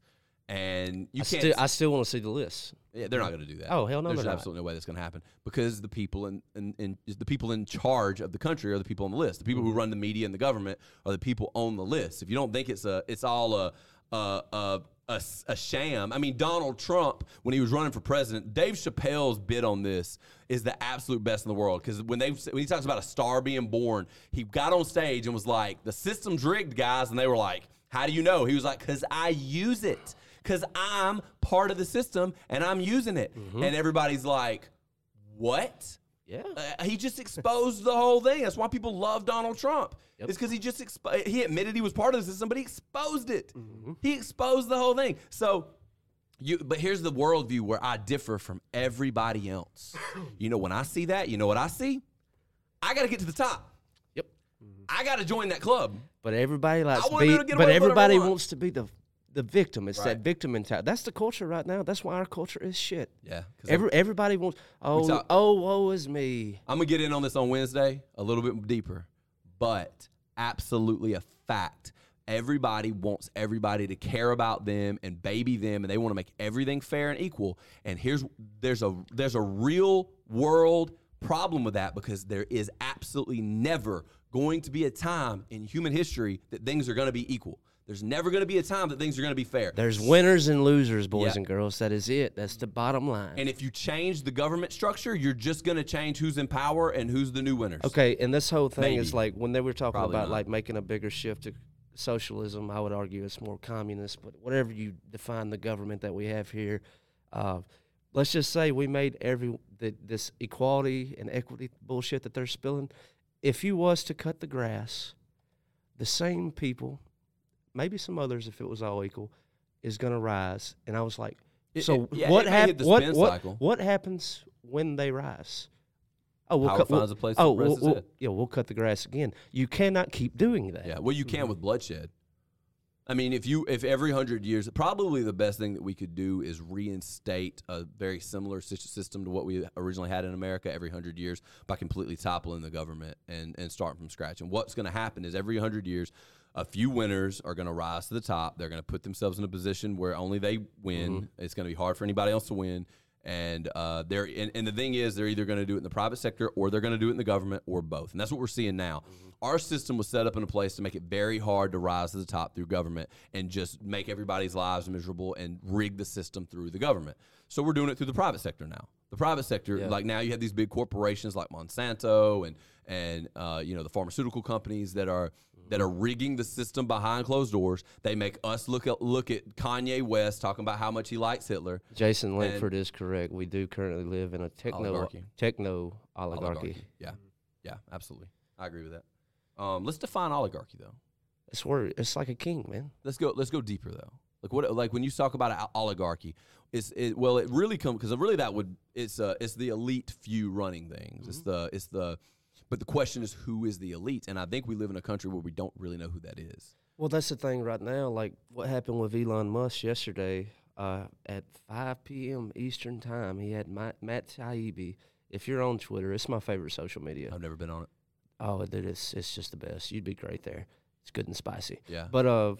and you I can't. still, I still want to see the list. yeah, they're not going to do that. Oh, hell no, There's absolutely no way that's going to happen because the people in, in, in the people in charge of the country are the people on the list. The people Mm-hmm. who run the media and the government are the people on the list. If you don't think it's a, it's all a, a, a, a, a sham. I mean, Donald Trump when he was running for president, Dave Chappelle's bid on this is the absolute best in the world because when they when he talks about a star being born, he got on stage and was like, "The system's rigged, guys," and they were like, "How do you know?" He was like, "Cause I use it." Because I'm part of the system and I'm using it. Mm-hmm. And everybody's like, what? Yeah. Uh, he just exposed the whole thing. That's why people love Donald Trump. Yep. It's because he just expo- he admitted he was part of the system, but he exposed it. Mm-hmm. He exposed the whole thing. So You, but here's the worldview where I differ from everybody else. You know, when I see that, you know what I see? I got to get to the top. Yep. I got to join that club. But everybody likes to be to But away with whatever I everybody want. wants to be the the victim. It's Right. that victim mentality. That's the culture right now. That's why our culture is shit. Yeah. Every, everybody wants. Oh, talk- oh, woe is me. I'm gonna get in on this on Wednesday a little bit deeper, but absolutely a fact. Everybody wants everybody to care about them and baby them, and they want to make everything fair and equal. And here's there's a there's a real world problem with that because there is absolutely never going to be a time in human history that things are going to be equal. There's never going to be a time that things are going to be fair. There's winners and losers, boys Yeah. and girls. That is it. That's the bottom line. and if you change the government structure, you're just going to change who's in power and who's the new winners. Okay, and this whole thing is like when they were talking Probably about not. like making a bigger shift to socialism, I would argue it's more communist, but whatever you define the government that we have here, uh, let's just say we made every the, this equality and equity bullshit that they're spilling. If you was to cut the grass, the same people, maybe some others, if it was all equal, is going to rise. And I was like, It- so it- yeah, what it may hit happens? What what, what happens when they rise? Oh, we'll Power cut, we'll- a place oh, we'll, we'll- yeah, we'll cut the grass again. You cannot keep doing that. Yeah, well, you Mm-hmm. can with bloodshed. I mean, if you if every hundred years, probably the best thing that we could do is reinstate a very similar system to what we originally had in America every hundred years by completely toppling the government and and starting from scratch. And what's going to happen is every hundred years, a few winners are going to rise to the top. They're going to put themselves in a position where only they win. Mm-hmm. It's going to be hard for anybody else to win. And uh, they're and, and the thing is, they're either going to do it in the private sector or they're going to do it in the government or both. And that's what we're seeing now. Our system was set up in a place to make it very hard to rise to the top through government and just make everybody's lives miserable and rig the system through the government. So we're doing it through the private sector now. The private sector, Yeah. like now, you have these big corporations like Monsanto and and uh, you know the pharmaceutical companies that are that are rigging the system behind closed doors. They make us look at look at Kanye West talking about how much he likes Hitler. Jason Langford is correct. We do currently live in a techno Oligarchy. techno oligarchy. Oligarchy. Yeah, yeah, absolutely. I agree with that. Um, let's define oligarchy though. It's where it's like a king, man. Let's go. Let's go deeper though. Like what? Like when you talk about a- oligarchy, it's it. Well, it really comes because really that would it's uh it's the elite few running things. It's the it's the. But the question is, who is the elite? And I think we live in a country where we don't really know who that is. Well, that's the thing right now. Like what happened with Elon Musk yesterday uh, at 5 p.m. Eastern time. He had Matt, Matt Taibbi. If you're on Twitter, it's my favorite social media. I've never been on it. Oh, dude, it's it's just the best. You'd be great there. It's good and spicy. Yeah. But uh,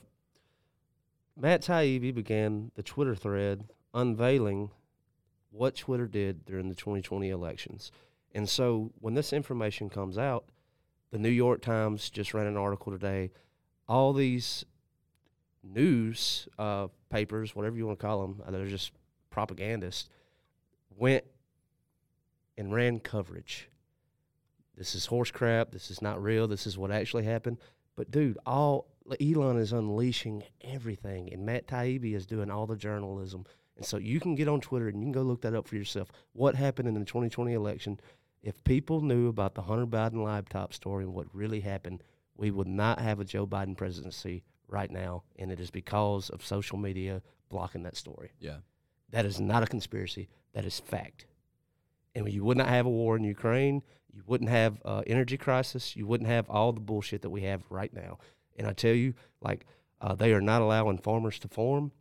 Matt Taibbi began the Twitter thread unveiling what Twitter did during the 2020 elections. And so when this information comes out, the New York Times just ran an article today. All these news uh, papers, whatever you want to call them, they're just propagandists, went and ran coverage. This is horse crap. This is not real. This is what actually happened. But dude, all Elon is unleashing everything, and Matt Taibbi is doing all the journalism. And so you can get on Twitter and you can go look that up for yourself. What happened in the 2020 election? If people knew about the Hunter Biden laptop story and what really happened, we would not have a Joe Biden presidency right now. And it is because of social media blocking that story. Yeah. That is not a conspiracy. That is fact. And you would not have a war in Ukraine. You wouldn't have uh, energy crisis. You wouldn't have all the bullshit that we have right now. And I tell you, like uh, they are not allowing farmers to farm.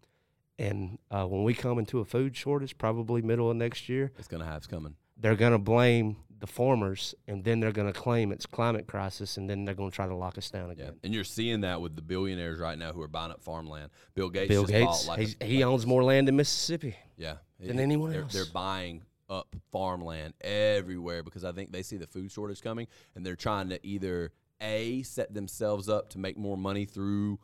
And uh, when we come into a food shortage, probably middle of next year, It's gonna have it's coming. they're going to blame the farmers, and then they're going to claim it's climate crisis, and then they're going to try to lock us down again. Yeah. And you're seeing that with the billionaires right now who are buying up farmland. Bill Gates. Bill Gates, like a- he like- owns more land in Mississippi. Yeah, than It- anyone they're, else. They're buying up farmland everywhere because I think they see the food shortage coming, and they're trying to either a set themselves up to make more money through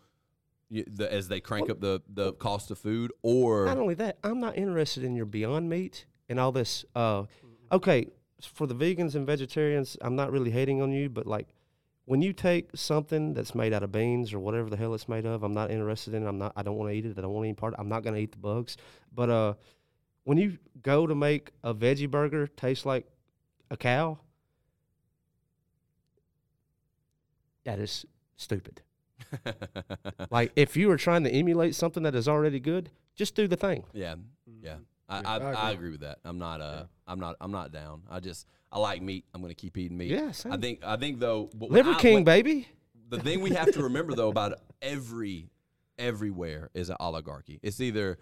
the, as they crank up the the cost of food, or Not only that, I'm not interested in your Beyond Meat and all this. Uh, okay, for the vegans and vegetarians, I'm not really hating on you, but like when you take something that's made out of beans or whatever the hell it's made of, I'm not interested in. it. I'm not. I don't want to eat it. I don't want any part. I'm not going to eat the bugs. But uh, when you go to make a veggie burger taste like a cow, that is stupid. like if you are trying to emulate something that is already good, just do the thing. Yeah, yeah. I, Yeah, I, I I, agree. agree with that. I'm not uh I'm not I'm not down. I just I like meat. I'm gonna keep eating meat. Yeah, I think I think though Liver King, when- baby. the thing we have to remember though about every everywhere is an oligarchy. It's either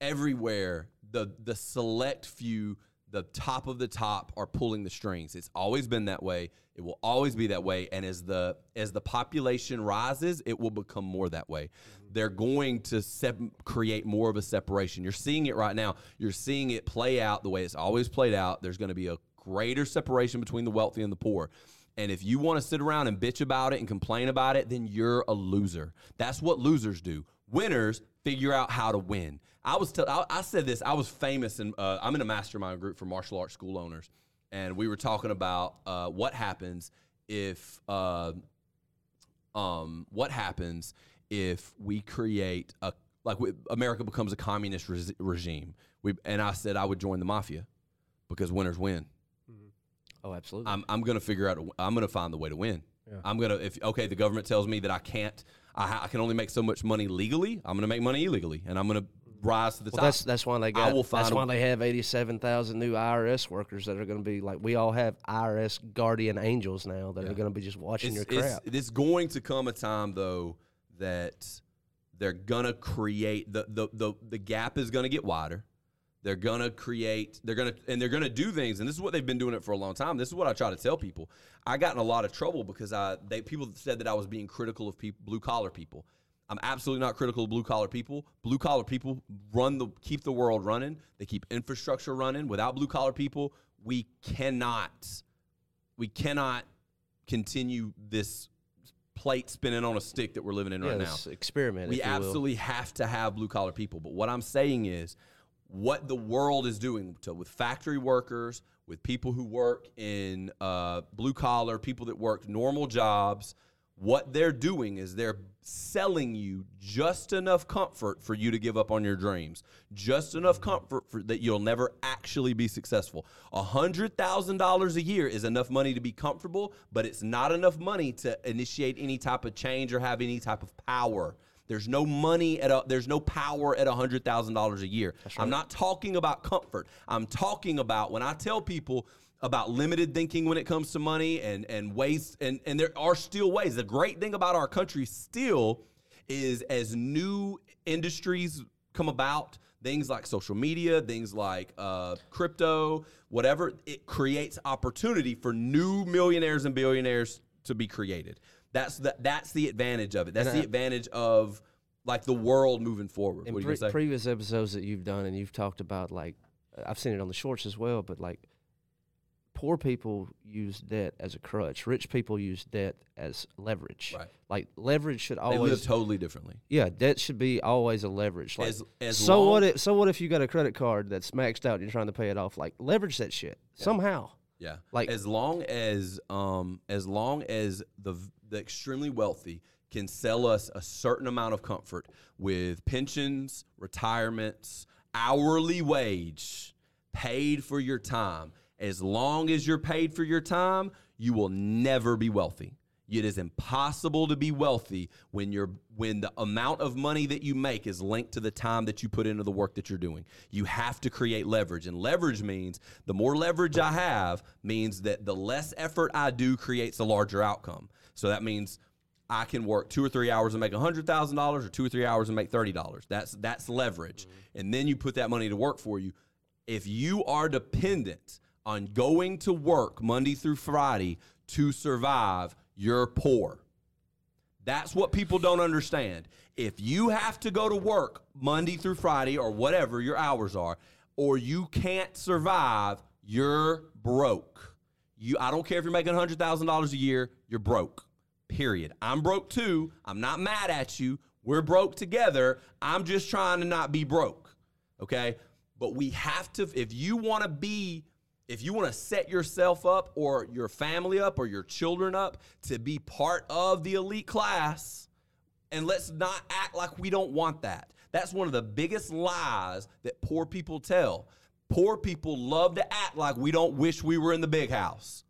everywhere the the select few, the top of the top are pulling the strings. It's always been that way. It will always be that way. And as the as the population rises, it will become more that way. Mm-hmm. They're going to sep- create more of a separation. You're seeing it right now. You're seeing it play out the way it's always played out. There's going to be a greater separation between the wealthy and the poor. And if you want to sit around and bitch about it and complain about it, then you're a loser. That's what losers do. Winners figure out how to win. I was tell, I, I said this. I was famous, and uh, I'm in a mastermind group for martial arts school owners, and we were talking about uh, what happens if uh, um, what happens if we create a like we, America becomes a communist res- regime. We and I said I would join the mafia because winners win. Oh, absolutely. I'm, I'm gonna figure out. A, I'm gonna find the way to win. I'm gonna if okay, the government tells me that I can't. I, I can only make so much money legally. I'm gonna make money illegally, and I'm gonna rise to the well, top. that's that's why they got. will that's a- why they have eighty-seven thousand new IRS workers that are going to be like we all have IRS guardian angels now that are going to be just watching it's, your it's, crap. it's going to come a time though that they're gonna create the the the, the gap is gonna get wider. They're gonna create. They're gonna and they're gonna do things. And this is what they've been doing it for a long time. This is what I try to tell people. I got in a lot of trouble because I they people said that I was being critical of people, blue collar people. I'm absolutely not critical of blue collar people. Blue collar people run the keep the world running. They keep infrastructure running. Without blue collar people, we cannot we cannot continue this plate spinning on a stick that we're living in yeah, right now. experiment. We you will. absolutely have to have blue collar people. But what I'm saying is, what the world is doing to, with factory workers, with people who work in uh, blue collar, people that work normal jobs, what they're doing is they're selling you just enough comfort for you to give up on your dreams, just enough comfort for that you'll never actually be successful. A hundred thousand dollars a year is enough money to be comfortable, but it's not enough money to initiate any type of change or have any type of power. There's no money at a, there's no power at hundred thousand dollars a year. I'm not talking about comfort. I'm talking about when I tell people about limited thinking when it comes to money and and ways and and there are still ways. The great thing about our country still is as new industries come about, things like social media, things like uh, crypto, whatever, it creates opportunity for new millionaires and billionaires to be created. That's the that's the advantage of it. That's And the I- advantage of like the world moving forward. in what are you pre- say? previous episodes that you've done and you've talked about like I've seen it on the shorts as well, but like poor people use debt as a crutch. Rich people use debt as leverage. Right. Like leverage should always they live totally differently. yeah, debt should be always a leverage. Like As- as so what if so what if you got a credit card that's maxed out and you're trying to pay it off? Like leverage that shit somehow. Yeah. Like- as long as um as long as the the extremely wealthy can sell us a certain amount of comfort with pensions, retirements, hourly wage, paid for your time. As long as you're paid for your time, you will never be wealthy. It is impossible to be wealthy when you're when the amount of money that you make is linked to the time that you put into the work that you're doing. You have to create leverage, and leverage means the more leverage I have means that the less effort I do creates a larger outcome. So that means I can work two or three hours and make hundred thousand dollars, or two or three hours and make thirty dollars. That's that's leverage, mm-hmm. and then you put that money to work for you. If you are dependent on going to work Monday through Friday to survive, you're poor. That's what people don't understand. If you have to go to work Monday through Friday or whatever your hours are, or you can't survive, you're broke. You I don't care if you're making $100,000 a year, you're broke. Period. I'm broke too. I'm not mad at you. We're broke together. I'm just trying to not be broke. Okay? But we have to if you want to be if you want to set yourself up or your family up or your children up to be part of the elite class, and let's not act like we don't want that. That's one of the biggest lies that poor people tell. Poor people love to act like we don't wish we were in the big house.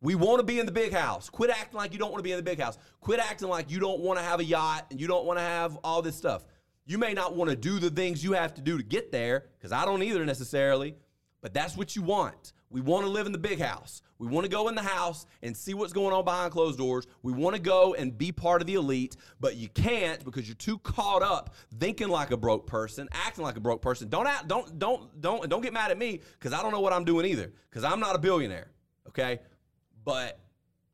We want to be in the big house. Quit acting like you don't want to be in the big house. Quit acting like you don't want to have a yacht and you don't want to have all this stuff. You may not want to do the things you have to do to get there, because I don't either necessarily, but that's what you want. We want to live in the big house. We want to go in the house and see what's going on behind closed doors. We want to go and be part of the elite, but you can't because you're too caught up thinking like a broke person, acting like a broke person. Don't act, don't don't don't don't get mad at me because I don't know what I'm doing either because I'm not a billionaire. Okay, but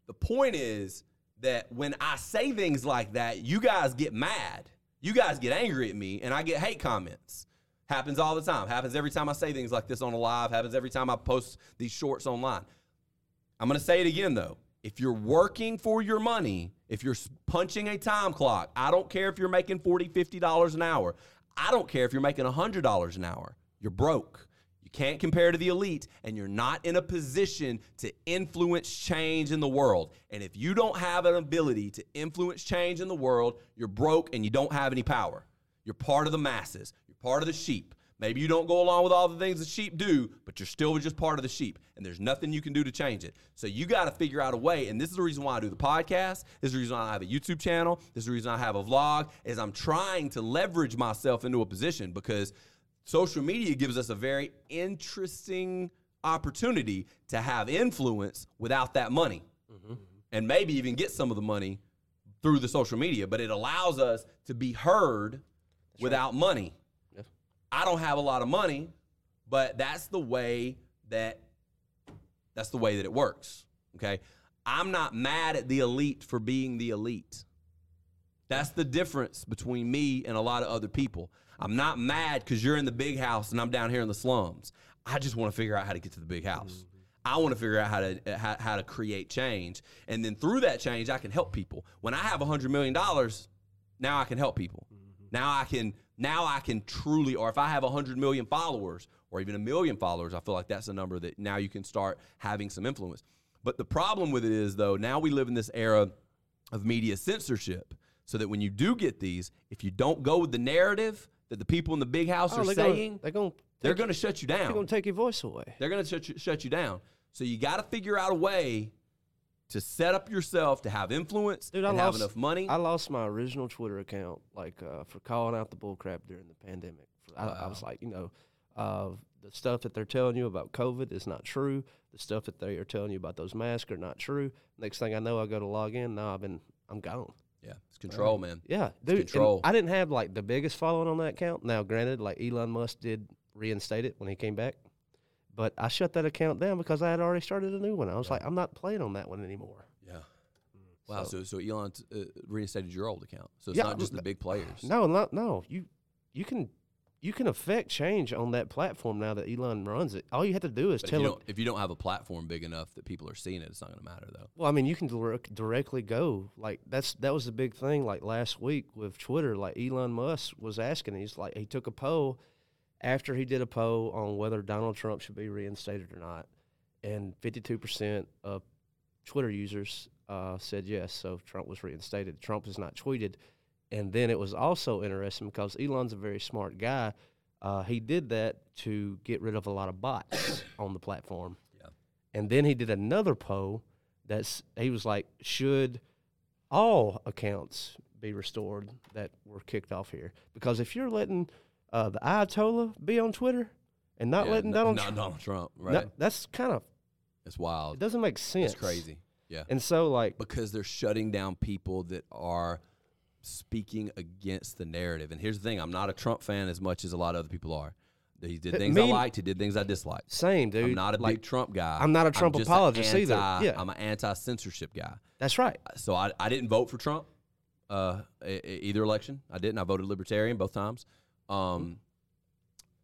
the point is that when I say things like that, you guys get mad. You guys get angry at me, and I get hate comments. Happens all the time. Happens every time I say things like this on a live. Happens every time I post these shorts online. I'm going to say it again though. If you're working for your money, if you're punching a time clock, I don't care if you're making 40, 50 dollars an hour. I don't care if you're making $100 an hour. You're broke. You can't compare to the elite and you're not in a position to influence change in the world. And if you don't have an ability to influence change in the world, you're broke and you don't have any power. You're part of the masses. Part of the sheep. Maybe you don't go along with all the things the sheep do, but you're still just part of the sheep, and there's nothing you can do to change it. So you got to figure out a way. And this is the reason why I do the podcast. This is the reason why I have a YouTube channel. This is the reason I have a vlog. Is I'm trying to leverage myself into a position because social media gives us a very interesting opportunity to have influence without that money, mm-hmm. and maybe even get some of the money through the social media. But it allows us to be heard without money. I don't have a lot of money, but that's the way that that's the way that it works. Okay? I'm not mad at the elite for being the elite. That's the difference between me and a lot of other people. I'm not mad because you're in the big house and I'm down here in the slums. I just want to figure out how to get to the big house. Mm-hmm. I want to figure out how to how, how to create change, and then through that change, I can help people. When I have a hundred million dollars, now I can help people. Mm-hmm. Now I can now I can truly, or if I have a hundred million followers, or even a million followers, I feel like that's a number that now you can start having some influence. But the problem with it is though, now we live in this era of media censorship, so that when you do get these, if you don't go with the narrative that the people in the big house oh, are they're saying, gonna, they're going they're going to shut you down. they're going to take your voice away. They're going to shut you, shut you down. So you got to figure out a way to set up yourself to have influence Dude, I and lost have enough money. I lost my original Twitter account, like uh, for calling out the bullcrap during the pandemic. I, I was like, you know, uh, the stuff that they're telling you about COVID is not true. The stuff that they are telling you about those masks are not true. Next thing I know, I go to log in. Now I've been, I'm gone. yeah, it's control, man. Yeah, dude. control. I didn't have like the biggest following on that account. Now, granted, like Elon Musk did reinstate it when he came back, but I shut that account down because I had already started a new one. I was like, I'm not playing on that one anymore. Yeah. Wow. So, so Elon uh, reinstated your old account. So it's Yeah, not just the big players. No, not no. You you can you can affect change on that platform now that Elon runs it. All you have to do is But if tell you, don't, if you don't have a platform big enough that people are seeing it, it's not going to matter though. Well, I mean, you can direct, directly go like that's that was the big thing. Like last week with Twitter, like Elon Musk was asking. He's like he took a poll after he did a poll on whether Donald Trump should be reinstated or not, and fifty two percent of Twitter users uh, said yes. So Trump was reinstated. Trump has not tweeted, and then it was also interesting because Elon's a very smart guy. Uh, he did that to get rid of a lot of bots on the platform. Yeah. And then he did another poll that's he was like, should all accounts be restored that were kicked off here? Because if you're letting uh, the Ayatollah be on Twitter and not Yeah, letting n- Donald, not Trump, Donald Trump, no, right? that's kind of it's wild. it doesn't make sense. It's crazy. Yeah. And so like because they're shutting down people that are speaking against the narrative. And here's the thing: I'm not a Trump fan as much as a lot of other people are. He did Uh, things I liked. He did things I disliked. same dude. I'm not a like, big Trump guy. I'm not a Trump apologist an either. Yeah. I'm an anti-censorship guy. That's right. So I, I didn't vote for Trump uh, either election. I didn't. I voted Libertarian both times. Um,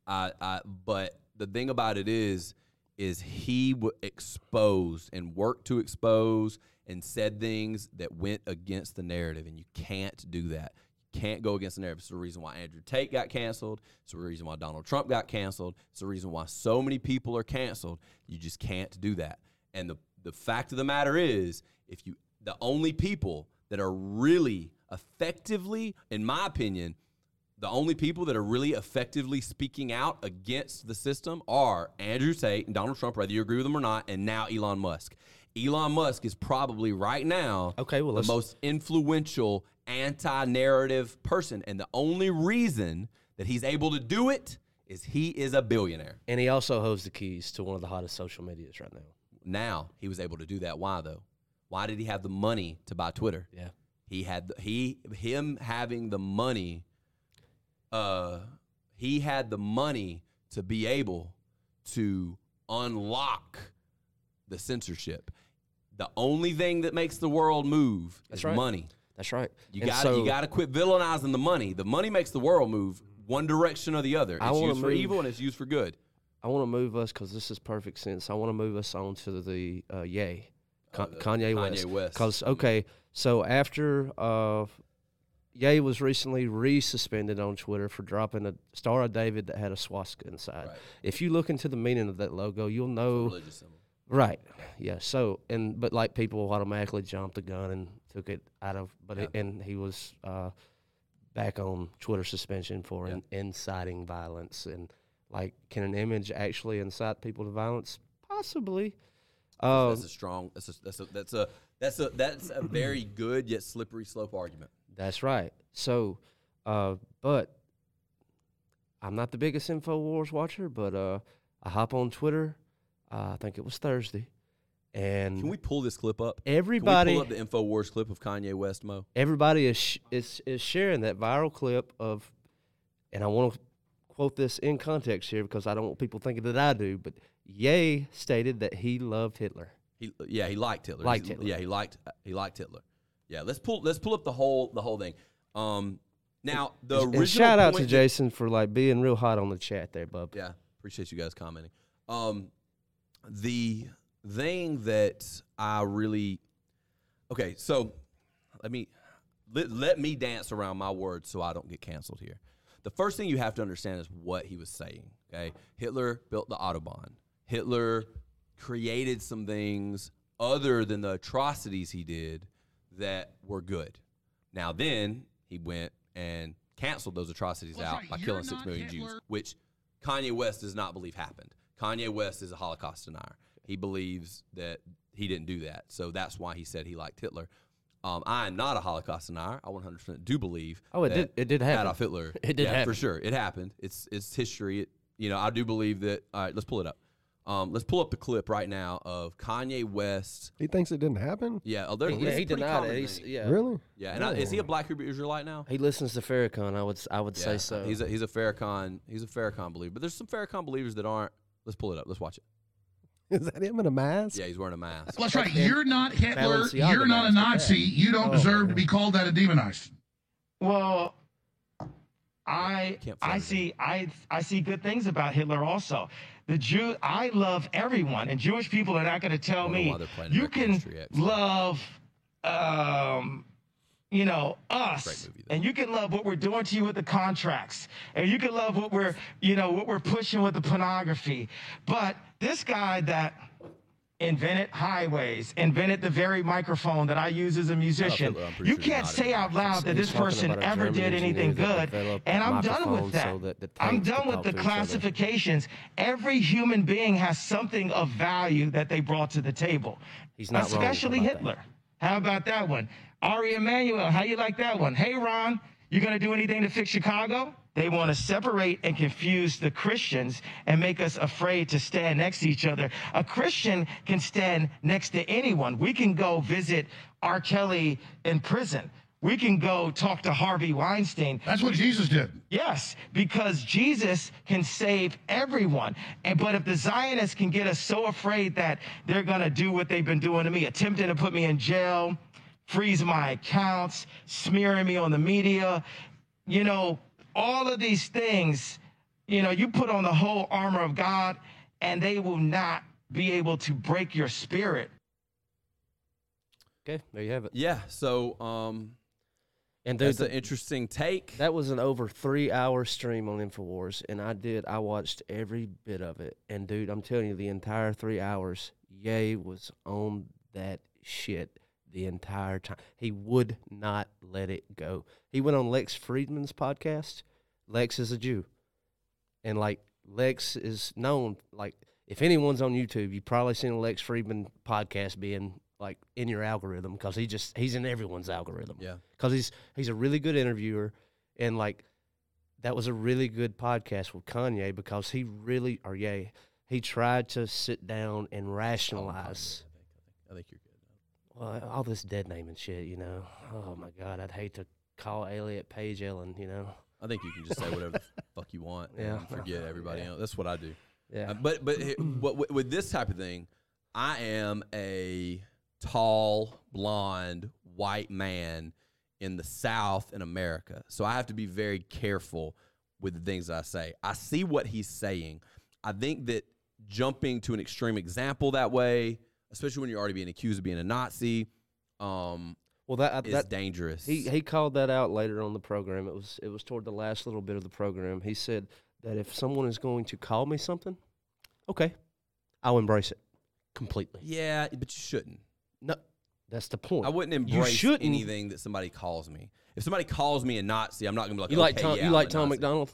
I, I but the thing about it is, is he w- exposed and worked to expose and said things that went against the narrative, and you can't do that. You can't go against the narrative. It's the reason why Andrew Tate got canceled. It's the reason why Donald Trump got canceled. It's the reason why so many people are canceled. You just can't do that. And the the fact of the matter is, if you the only people that are really effectively, in my opinion, the only people that are really effectively speaking out against the system are Andrew Tate and Donald Trump, whether you agree with them or not, and now Elon Musk. Elon Musk is probably right now Okay, well, the most influential anti-narrative person, and the only reason that he's able to do it is he is a billionaire. And he also holds the keys to one of the hottest social medias right now. Now he was able to do that. Why though? Why did he have the money to buy Twitter? Yeah. He had the, he him having the money. Uh, he had the money to be able to unlock the censorship. The only thing that makes the world move That's is right. money. That's right. You got so- you got to quit villainizing the money. The money makes the world move one direction or the other. It's I used for evil and it's used for good. I want to move us because this is perfect sense. I want to move us on to the uh, Yay, Con- the Kanye, Kanye West. West. Because okay, so after uh, Ye was recently re-suspended on Twitter for dropping a Star of David that had a swastika inside. Right. If you look into the meaning of that logo, you'll know. Religious symbol. Right. Yeah. So and but like people automatically jumped the gun and took it out of. But it, and he was uh, back on Twitter suspension for Yeah. in, inciting violence and like can an image actually incite people to violence? Possibly. Uh, That's a strong. That's a that's a that's a that's a that's a very good yet slippery slope argument. That's right. So, uh, but I'm not the biggest Infowars watcher, but uh, I hop on Twitter. Uh, I think it was Thursday, and Can we pull this clip up? Can everybody we pull up the Infowars clip of Kanye West, Mo? everybody is, sh- is is sharing that viral clip of, and I want to quote this in context here because I don't want people thinking that I do, but Ye stated that he loved Hitler. He yeah, he liked Hitler. Liked Hitler. Yeah, he liked he liked Hitler. Yeah, let's pull let's pull up the whole the whole thing. Um, now the And original shout out to Jason for like being real hot on the chat there, bub. Yeah, appreciate you guys commenting. Um, the thing that I really okay, so let me let, let me dance around my words so I don't get canceled here. The first thing you have to understand is what he was saying. Okay, Hitler built the autobahn. Hitler created some things other than the atrocities he did that were good. Now then he went and canceled those atrocities Well, out sorry, by killing six million not million Jews, which Kanye West does not believe happened. Kanye West is a Holocaust denier. He believes that he didn't do that. So that's why he said he liked Hitler. Um, I am not a Holocaust denier. I 100% do believe. Oh, it that did- it did happen. Adolf Hitler. It did yeah, happen. for sure. It happened. It's it's history. It, you know, I do believe that. All right, let's pull it up. Um, let's pull up the clip right now of Kanye West. He thinks it didn't happen. Yeah, oh, there, Yeah, a he pretty denied it. He's, yeah, Really? Yeah, and I, is he a Black Hebrew Israelite now? He listens to Farrakhan. I would s- I would Yeah, say so. He's a he's a Farrakhan he's a Farrakhan believer, but there's some Farrakhan believers that aren't. Let's pull it up. Let's watch it. Is that him in a mask? Yeah, he's wearing a mask. Well, that's right. You're not Hitler. You're not a Nazi. You don't Oh, deserve man. to be called that and demonized. Well, I I find see I I see good things about Hitler also. The Jew I love everyone, and Jewish people are not going to tell me why they're playing you can love, um, you know us, movie, and you can love what we're doing to you with the contracts, and you can love what we're you know what we're pushing with the pornography. But this guy that invented highways, invented the very microphone that I use as a musician. You can't say out loud that this person ever did anything good, and I'm done with that. I'm done with the to each other. classifications. Every human being has something of value that they brought to the table. He's not wrong Especially. Hitler. How about that one? Ari Emanuel, how you like that one? Hey Rahm, you gonna do anything to fix Chicago? They want to separate and confuse the Christians and make us afraid to stand next to each other. A Christian can stand next to anyone. We can go visit R. Kelly in prison. We can go talk to Harvey Weinstein. That's what Jesus did. Yes, because Jesus can save everyone. And but if the Zionists can get us so afraid that they're gonna do what they've been doing to me, attempting to put me in jail, freeze my accounts, smearing me on the media, you know, all of these things, you know, you put on the whole armor of God, and they will not be able to break your spirit. Okay, there you have it. Yeah, so um, And there's an interesting take. that was an over three hour stream on Infowars, and I did. I watched every bit of it, and dude, I'm telling you, the entire three hours, Ye was on that shit the entire time. He would not let it go. He went on Lex Fridman's podcast. Lex is a Jew, and like Lex is known like if anyone's on YouTube, you've probably seen a Lex Fridman podcast being like in your algorithm because he just he's in everyone's algorithm. Yeah. because he's he's a really good interviewer, and like that was a really good podcast with Kanye because he really or yeah he tried to sit down and oh, rationalize. I think you're good. Well, all this dead name and shit, you know. Oh my God, I'd hate to call Elliot Page Ellen, you know. I think you can just say whatever the fuck you want Yeah. and forget everybody else. That's what I do. Yeah, Uh, but but what, with, with this type of thing, I am a tall, blonde, white man in the South in America, so I have to be very careful with the things I say. I see what he's saying. I think that jumping to an extreme example that way, especially when you're already being accused of being a Nazi, um, well that that is that dangerous. he he called that out later on the program. It was it was toward the last little bit of the program. He said that if someone is going to call me something, okay, I'll embrace it completely. yeah, but you shouldn't. No, that's the point. I wouldn't embrace anything that somebody calls me. If somebody calls me a Nazi, I'm not gonna be like, You like Tom? yeah, you I'm like Tom Nazi." MacDonald?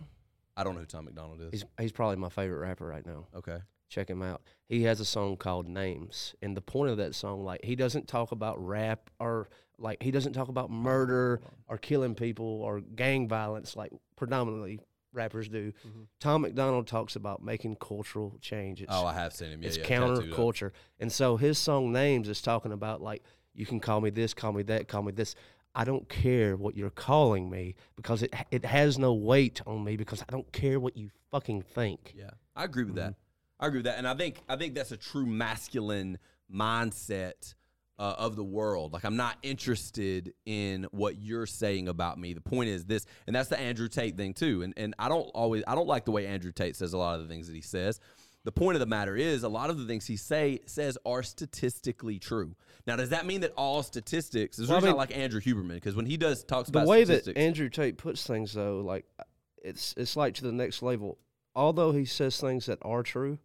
I don't know who Tom MacDonald is. He's he's probably my favorite rapper right now. okay. Check him out. He has a song called Names. And the point of that song, like he doesn't talk about rap or like he doesn't talk about murder or killing people or gang violence like predominantly rappers do. Mm-hmm. Tom MacDonald talks about making cultural change. It's, Oh, I have seen him. Yeah, it's yeah, counterculture. And so his song Names is talking about like you can call me this, call me that, call me this. I don't care what you're calling me because it it has no weight on me because I don't care what you fucking think. Yeah, I agree with that. I agree with that, and I think I think that's a true masculine mindset uh, of the world. Like I'm not interested in what you're saying about me. The point is this, and that's the Andrew Tate thing too. And and I don't always I don't like the way Andrew Tate says a lot of the things that he says. The point of the matter is, a lot of the things he say says are statistically true. Now, does that mean that all statistics? Is Well, I mean- not like Andrew Huberman because when he does talks about the about way that Andrew Tate puts things though, like it's it's like to the next level. Although he says things that are true,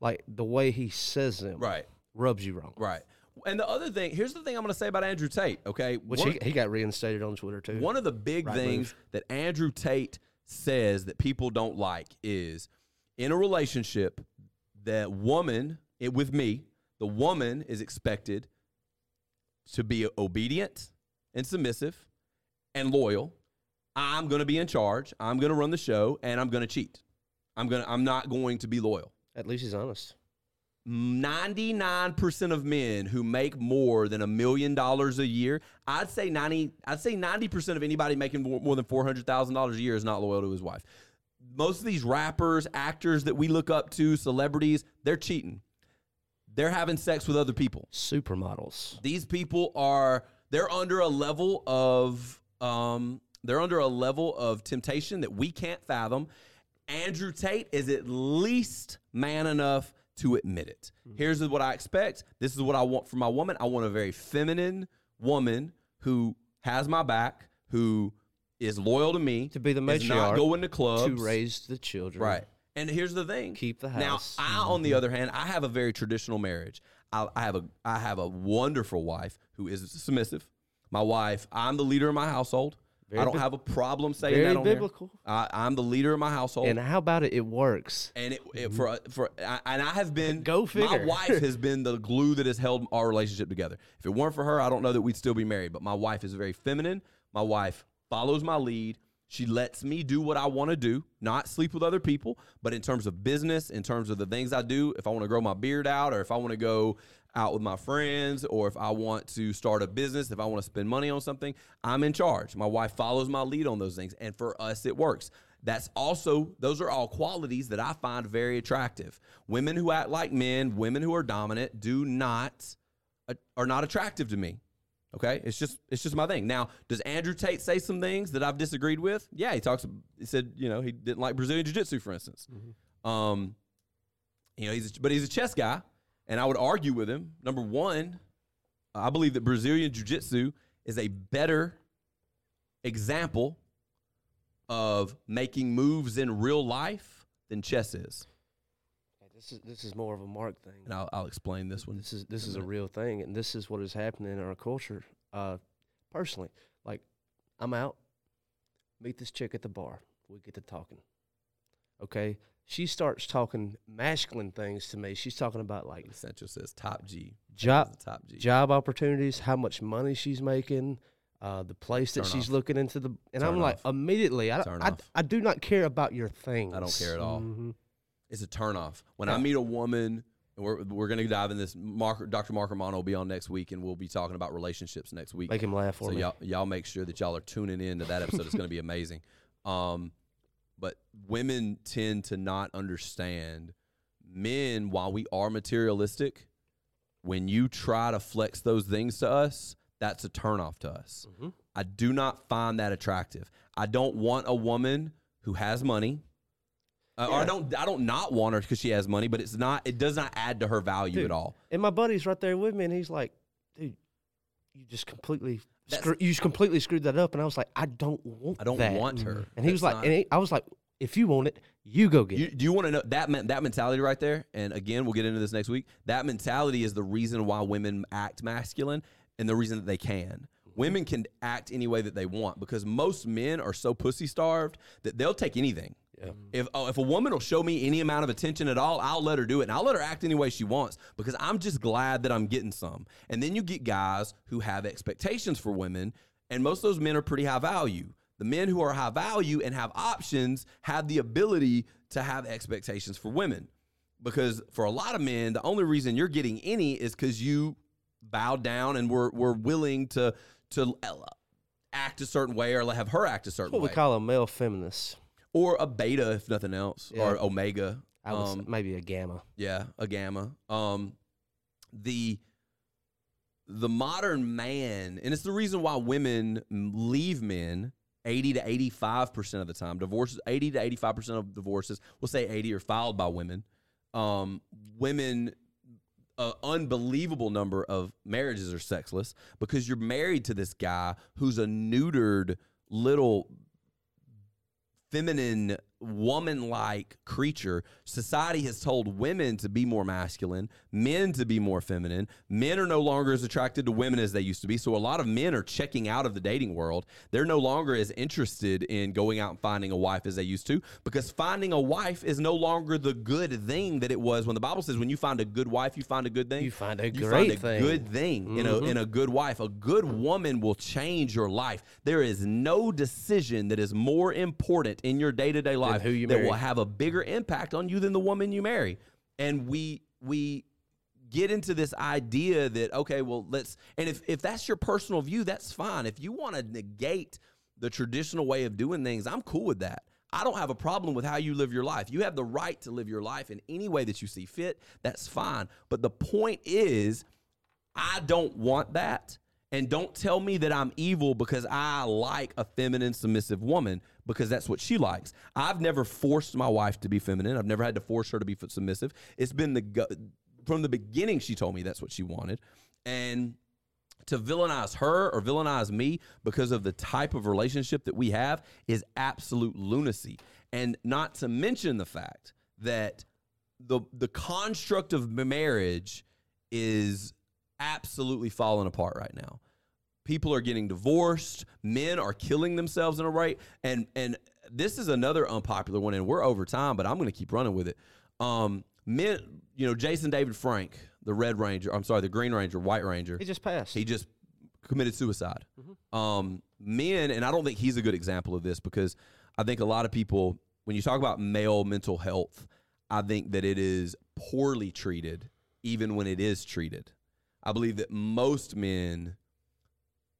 like the way he says them, right, rubs you wrong. right. And the other thing, here's the thing I'm going to say about Andrew Tate. Okay, Which One- he, he got reinstated on Twitter too. One of the big Right things move. that Andrew Tate says that people don't like is in a relationship, that woman it, with me, the woman is expected to be obedient and submissive and loyal. I'm going to be in charge. I'm going to run the show and I'm going to cheat. I'm going to I'm not going to be loyal. At least he's honest. 99% of men who make more than a million dollars a year, I'd say 90 I'd say 90% of anybody making more, than $400,000 a year is not loyal to his wife. Most of these rappers, actors that we look up to, celebrities, they're cheating. They're having sex with other people. Supermodels. These people are they're under a level of um they're under a level of temptation that we can't fathom. Andrew Tate is at least man enough to admit it. Mm-hmm. Here's what I expect. This is what I want from my woman. I want a very feminine woman who has my back, who is loyal to me, To be the is not going to clubs, To raise the children. Right. And here's the thing. Keep the house. Now. I, on the other hand, I have a very traditional marriage. I, I have a I have a wonderful wife who is submissive. My wife, I'm the leader of my household. Very I don't bi- have a problem saying very that on here. biblical. I, I'm the leader of my household. And how about it? It works. And it, it for for I, and I have been Go figure. My wife has been the glue that has held our relationship together. If it weren't for her, I don't know that we'd still be married. But my wife is very feminine. My wife follows my lead. She lets me do what I want to do, not sleep with other people. But in terms of business, in terms of the things I do, if I want to grow my beard out, or if I want to go out with my friends, or if I want to start a business, if I want to spend money on something, I'm in charge. My wife follows my lead on those things. And for us, it works. That's also, those are all qualities that I find very attractive. Women who act like men, women who are dominant, do not, uh, are not attractive to me. Okay, it's just it's just my thing. Now, does Andrew Tate say some things that I've disagreed with? Yeah, he talks. He said you know he didn't like Brazilian Jiu Jitsu, for instance. Um, you know he's a, but he's a chess guy, and I would argue with him. Number one, I believe that Brazilian Jiu Jitsu is a better example of making moves in real life than chess is. This is this is more of a Mark thing. And I'll, I'll explain this one. This is this is a real thing, and this is what is happening in our culture. Uh, personally, like I'm out, meet this chick at the bar. We get to talking. Okay, she starts talking masculine things to me. She's talking about like Essential says top G. job top G. job opportunities, how much money she's making, uh, the place that Turn she's off. looking into the, and I'm like off. immediately, I, Turn I, off. I do not care about your things. I don't care at all. Mhm. It's a turnoff. When I meet a woman, and we're we're gonna dive in this. Mark, Dr. Mark Romano will be on next week, and we'll be talking about relationships next week. Make him laugh for so me. y'all y'all make sure that y'all are tuning in to that episode. it's gonna be amazing. Um, but women tend to not understand men. While we are materialistic, when you try to flex those things to us, that's a turnoff to us. Mhm. I do not find that attractive. I don't want a woman who has money. Uh, Or I don't. I don't not want her because she has money, but it's not. It does not add to her value Dude, at all. And my buddy's right there with me, and he's like, "Dude, you just completely, screw, you completely screwed that up." And I was like, "I don't want I don't that." want her. And he was like, not- and he, I was like, "If you want it, you go get You, it." do you want to know that men- that mentality right there? And again, we'll get into this next week. That mentality is the reason why women act masculine and the reason that they can. Women can act any way that they want because most men are so pussy starved that they'll take anything. Yeah. If oh, if a woman will show me any amount of attention at all, I'll let her do it, and I'll let her act any way she wants because I'm just glad that I'm getting some. And then you get guys who have expectations for women, and most of those men are pretty high value. The men who are high value and have options have the ability to have expectations for women, because for a lot of men, the only reason you're getting any is because you bowed down and were were willing to to uh, act a certain way or have her act a certain way. What we call a male feminist. Or a beta if nothing else Yeah. or omega I would um, maybe a gamma. yeah a gamma um the the modern man and it's the reason why women leave men 80 to 85% of the time divorces 80 to 85% of divorces we'll say 80 are filed by women um women an unbelievable number of marriages are sexless because you're married to this guy who's a neutered little feminine woman like creature. Society has told women to be more masculine men to be more feminine. Men are no longer as attracted to women as they used to be. So a lot of men are checking out of the dating world. They're no longer as interested in going out and finding a wife as they used to because finding a wife is no longer the good thing that it was. When the bible says when you find a good wife you find a good thing. You find a you great find a thing. good thing in a mm-hmm. in a good wife. A good woman will change your life. There is no decision that is more important in your day to day life who you that marry. will have a bigger impact on you than the woman you marry. And we we get into this idea that okay, well let's and if if that's your personal view, that's fine. If you want to negate the traditional way of doing things, I'm cool with that. I don't have a problem with how you live your life. You have the right to live your life in any way that you see fit. That's fine. But the point is, I don't want that. And don't tell me that I'm evil because I like a feminine, submissive woman because that's what she likes. I've never forced my wife to be feminine. I've never had to force her to be submissive. It's been the from the beginning she told me that's what she wanted. And to villainize her or villainize me because of the type of relationship that we have is absolute lunacy. And not to mention the fact that the the construct of marriage is absolutely falling apart right now. People are getting divorced, men are killing themselves in a right and and this is another unpopular one and we're over time but I'm going to keep running with it. Um men, you know, Jason David Frank, the Red Ranger, I'm sorry, the Green Ranger, White Ranger. He just passed. He just committed suicide. Um, men, and I don't think he's a good example of this because I think a lot of people, when you talk about male mental health, I think that it is poorly treated, even when it is treated. I believe that most men,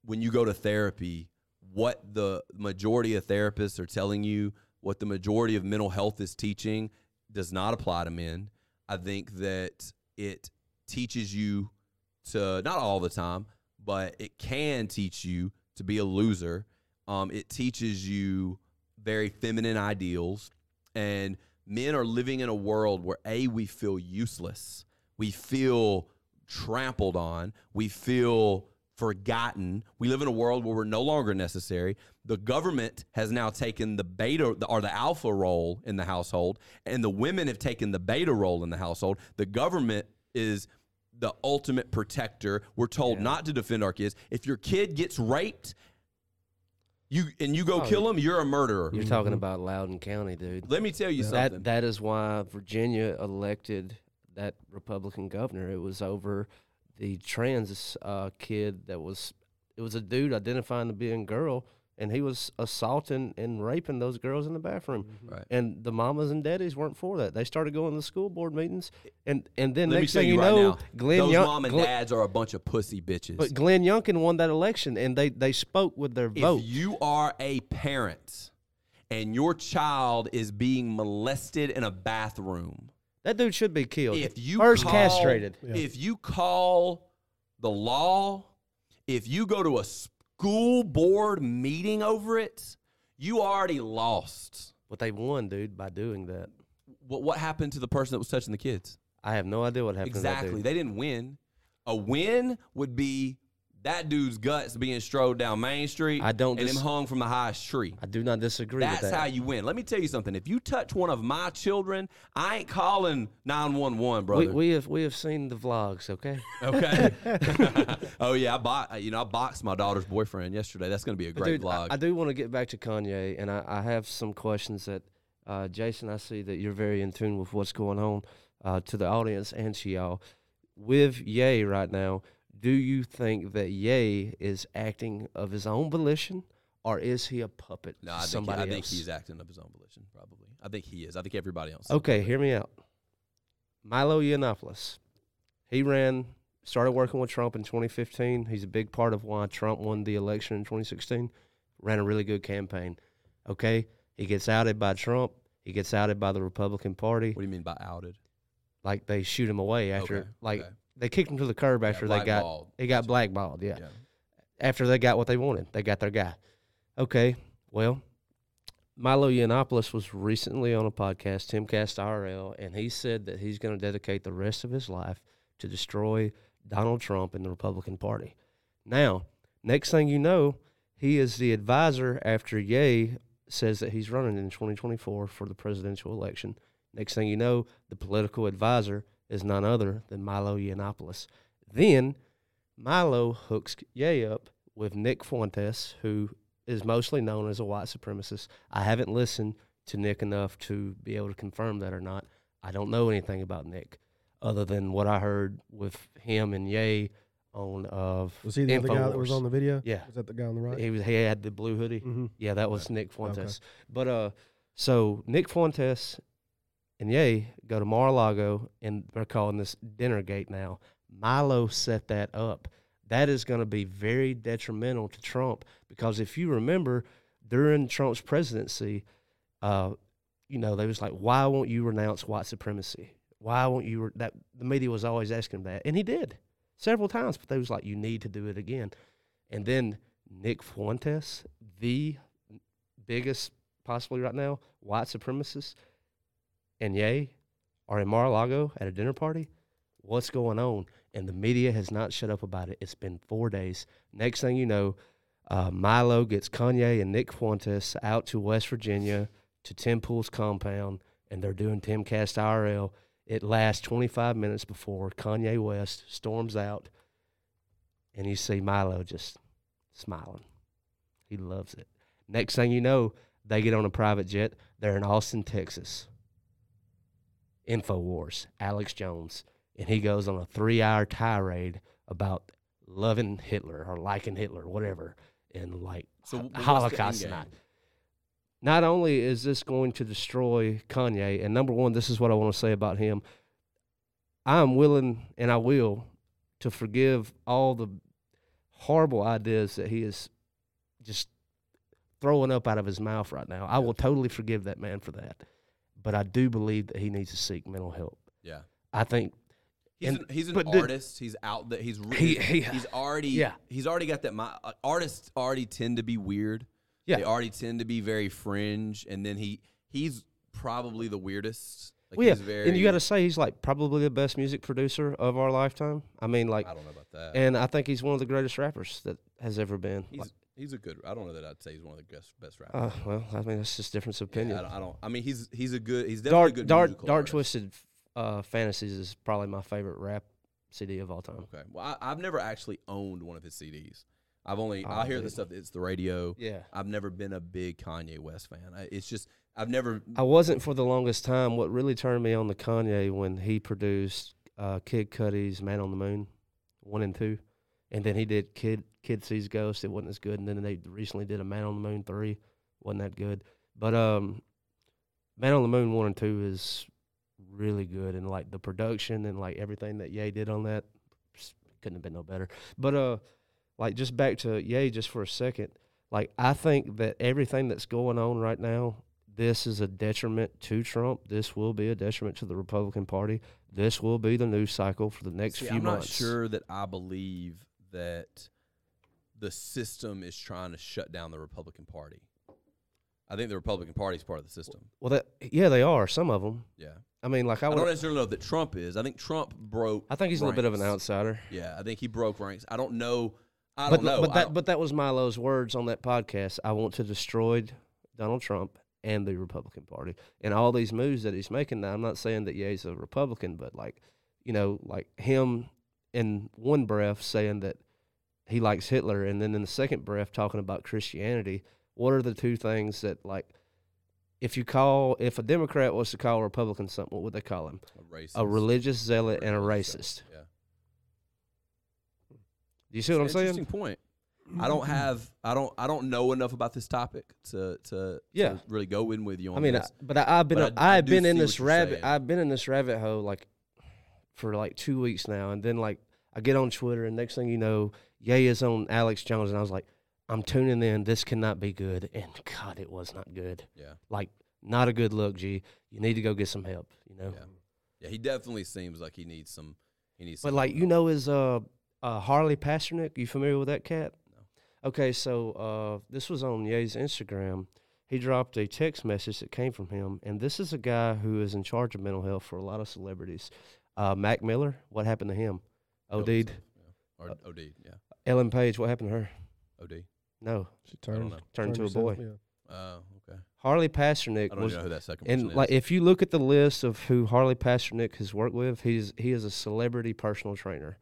when you go to therapy, what the majority of therapists are telling you, what the majority of mental health is teaching, does not apply to men. I think that it teaches you to, not all the time, but it can teach you to be a loser. Um, it teaches you very feminine ideals. And men are living in a world where, A, we feel useless. We feel trampled on. We feel forgotten. We live in a world where we're no longer necessary. The government has now taken the beta or the alpha role in the household, and the women have taken the beta role in the household. The government is the ultimate protector. We're told not to defend our kids. If your kid gets raped, You and you go oh, kill him, you're a murderer. You're talking about Loudoun County, dude. Let me tell you something. That that is why Virginia elected that Republican governor. It was over the trans uh, kid that was. It was a dude identifying to be a girl, and he was assaulting and raping those girls in the bathroom. Right. And the mamas and daddies weren't for that. They started going to the school board meetings, and and then Let next thing you you right know, now, Glenn those Young, mom and Glenn- dads are a bunch of pussy bitches. but Glenn Youngkin won that election, and they they spoke with their vote. if you are a parent and your child is being molested in a bathroom, that dude should be killed. if you first call- castrated, if you call the law, if you go to a school board meeting over it, you already lost. but they won, dude, by doing that. What what happened to the person that was touching the kids? I have no idea what happened. Exactly. They didn't win. A win would be that dude's guts being strode down Main Street I don't and dis- him hung from the highest tree. I do not disagree That's with that. how you win. Let me tell you something. If you touch one of my children, I ain't calling 911, brother. we, we have we have seen the vlogs, okay? okay. oh yeah, I bought you know, I boxed my daughter's boyfriend yesterday. That's going to be a great dude, I- vlog. I, do want to get back to Kanye, and I, I have some questions that uh, Jason. I see that you're very in tune with what's going on uh, to the audience and to y'all with Ye right now. Do you think that Ye is acting of his own volition, or is he a puppet no, I think, he- somebody I think else? he's acting of his own volition, probably. I think he is. I think everybody else. Okay, hear me out. Milo Yiannopoulos, he ran, started working with Trump in 2015. He's a big part of why Trump won the election in 2016. Ran a really good campaign. Okay, he gets outed by Trump. He gets outed by the Republican Party. What do you mean by outed? Like they shoot him away after, Okay, like okay. They kicked him to the curb after they got blackballed. got blackballed. Yeah. Yeah. after they got what they wanted. They got their guy. Okay, well, Milo Yiannopoulos was recently on a podcast, Timcast IRL, and he said that he's going to dedicate the rest of his life to destroy Donald Trump and the Republican Party. Now, next thing you know, he is the advisor after Ye says that he's running in 2024 for the presidential election. Next thing you know, the political advisor is none other than Milo Yiannopoulos. Then Milo hooks Ye up with Nick Fuentes, who is mostly known as a white supremacist. I haven't listened to Nick enough to be able to confirm that or not. I don't know anything about Nick other than what I heard with him and Ye on of Was he the other guy that was on the video? Yeah. Was that the guy on the right? He was he had the blue hoodie. Mhm. Yeah, that was Nick Fuentes. But uh, so Nick Fuentes and Ye go to Mar-a-Lago, and they're calling this dinner gate now. Milo set that up. That is going to be very detrimental to Trump because if you remember, during Trump's presidency, uh, you know, they was like, "Why won't you renounce white supremacy? Why won't you?" Re-? That the media was always asking that, and he did several times. But they was like, "You need to do it again." And then Nick Fuentes, the biggest possibly right now white supremacist, and Ye are in Mar-a-Lago at a dinner party. What's going on? And the media has not shut up about it. It's been four days. Next thing you know, uh, Milo gets Kanye and Nick Fuentes out to West Virginia to Tim Pool's compound, and they're doing Timcast IRL. It lasts 25 minutes before Kanye West storms out, and you see Milo just smiling. He loves it. Next thing you know, they get on a private jet. They're in Austin, Texas. Infowars, Alex Jones, and he goes on a three-hour tirade about loving Hitler or liking Hitler, whatever, and like So ho- what's the Holocaust end night. Not only is this going to destroy Kanye, and number one, this is what I want to say about him. I am willing and I will to forgive all the horrible ideas that he is just throwing up out of his mouth right now. I will totally forgive that man for that. But I do believe that he needs to seek mental help. Yeah. I think He's And- an, he's an but the- artist. he's out there. He's re- He- he- he's already Yeah. He's already got that. mi- uh, artists already tend to be weird. Yeah. They already tend to be very fringe, and then he he's probably the weirdest. Like well, yeah, very, and you got to say he's like probably the best music producer of our lifetime. I mean, like, I don't know about that. and I think he's one of the greatest rappers that has ever been. he's Like, he's a good. I don't know that I'd say he's one of the best best rappers. uh, well, I mean, that's just difference of Yeah, opinion. I, don't, I don't. I mean, he's he's a good. He's definitely Dark, a good dark, dark twisted uh, fantasies is probably my favorite rap CD of all time. Okay. Well, I, I've never actually owned one of his CDs. I've only Oh, I hear the stuff. It's the radio. Yeah. I've never been a big Kanye West fan. I, it's just I've never. I wasn't for the longest time. What really turned me on to Kanye when he produced uh, Kid Cudi's "Man on the Moon," one and two, and then he did Kid Kid Sees Ghost. It wasn't as good, and then they recently did a "Man on the Moon" three, wasn't that good. But um, "Man on the Moon" one and two is really good, and like the production and like everything that Ye did on that couldn't have been no better. But uh, like just back to Ye just for a second. Like I think that everything that's going on right now this is a detriment to Trump. This will be a detriment to the Republican Party. This will be the news cycle for the next See, few I'm months. not sure that I believe that the system is trying to shut down the Republican Party. I think the Republican Party is part of the system. Well, that yeah, they are some of them. Yeah. I mean, like I I don't necessarily know that Trump is. I think Trump broke. I think he's a little bit of an outsider. Yeah, I think he broke ranks. I don't know. I but don't know. but that but that was Milo's words on that podcast. I want to destroy Donald Trump and the Republican Party and all these moves that he's making. Now, I'm not saying that yeah, he's a Republican, but like, you know, like him in one breath saying that he likes Hitler, and then in the second breath talking about Christianity. What are the two things that like? If you call, if a Democrat was to call a Republican something, what would they call him? a racist. A religious zealot and a Religious racist. Yeah. Do you see what I'm saying? Interesting point. I don't have. I don't. I don't know enough about this topic to to, Yeah. to really go in with you on I mean, I, but I, I've been But a- I- I I've do been in this rabbit saying. I've been in this rabbit hole like for like two weeks now, and then like I get on Twitter, and next thing you know, Ye is on Alex Jones, and I was like, I'm tuning in. This cannot be good, and God, it was not good. yeah. Like not a good look, G. You need to go get some help. You know. Yeah. Yeah. He definitely seems like he needs some. He needs. But like help. you know, is uh, uh Harley Pasternak? You familiar with that cat? No. Okay, so uh, this was on Ye's Instagram. He dropped a text message that came from him, and this is a guy who is in charge of mental health for a lot of celebrities. Uh, Mac Miller, what happened to him? Killed OD'd. himself, Yeah. Or OD. Yeah. Ellen Page, what happened to her? OD. No, She I don't turned know. turned into a herself, boy. yeah. Oh, okay. Harley I Pasternak don't was know who that second and person like is. if you look at the list of who Harley Pasternak has worked with, he's he is a celebrity personal trainer.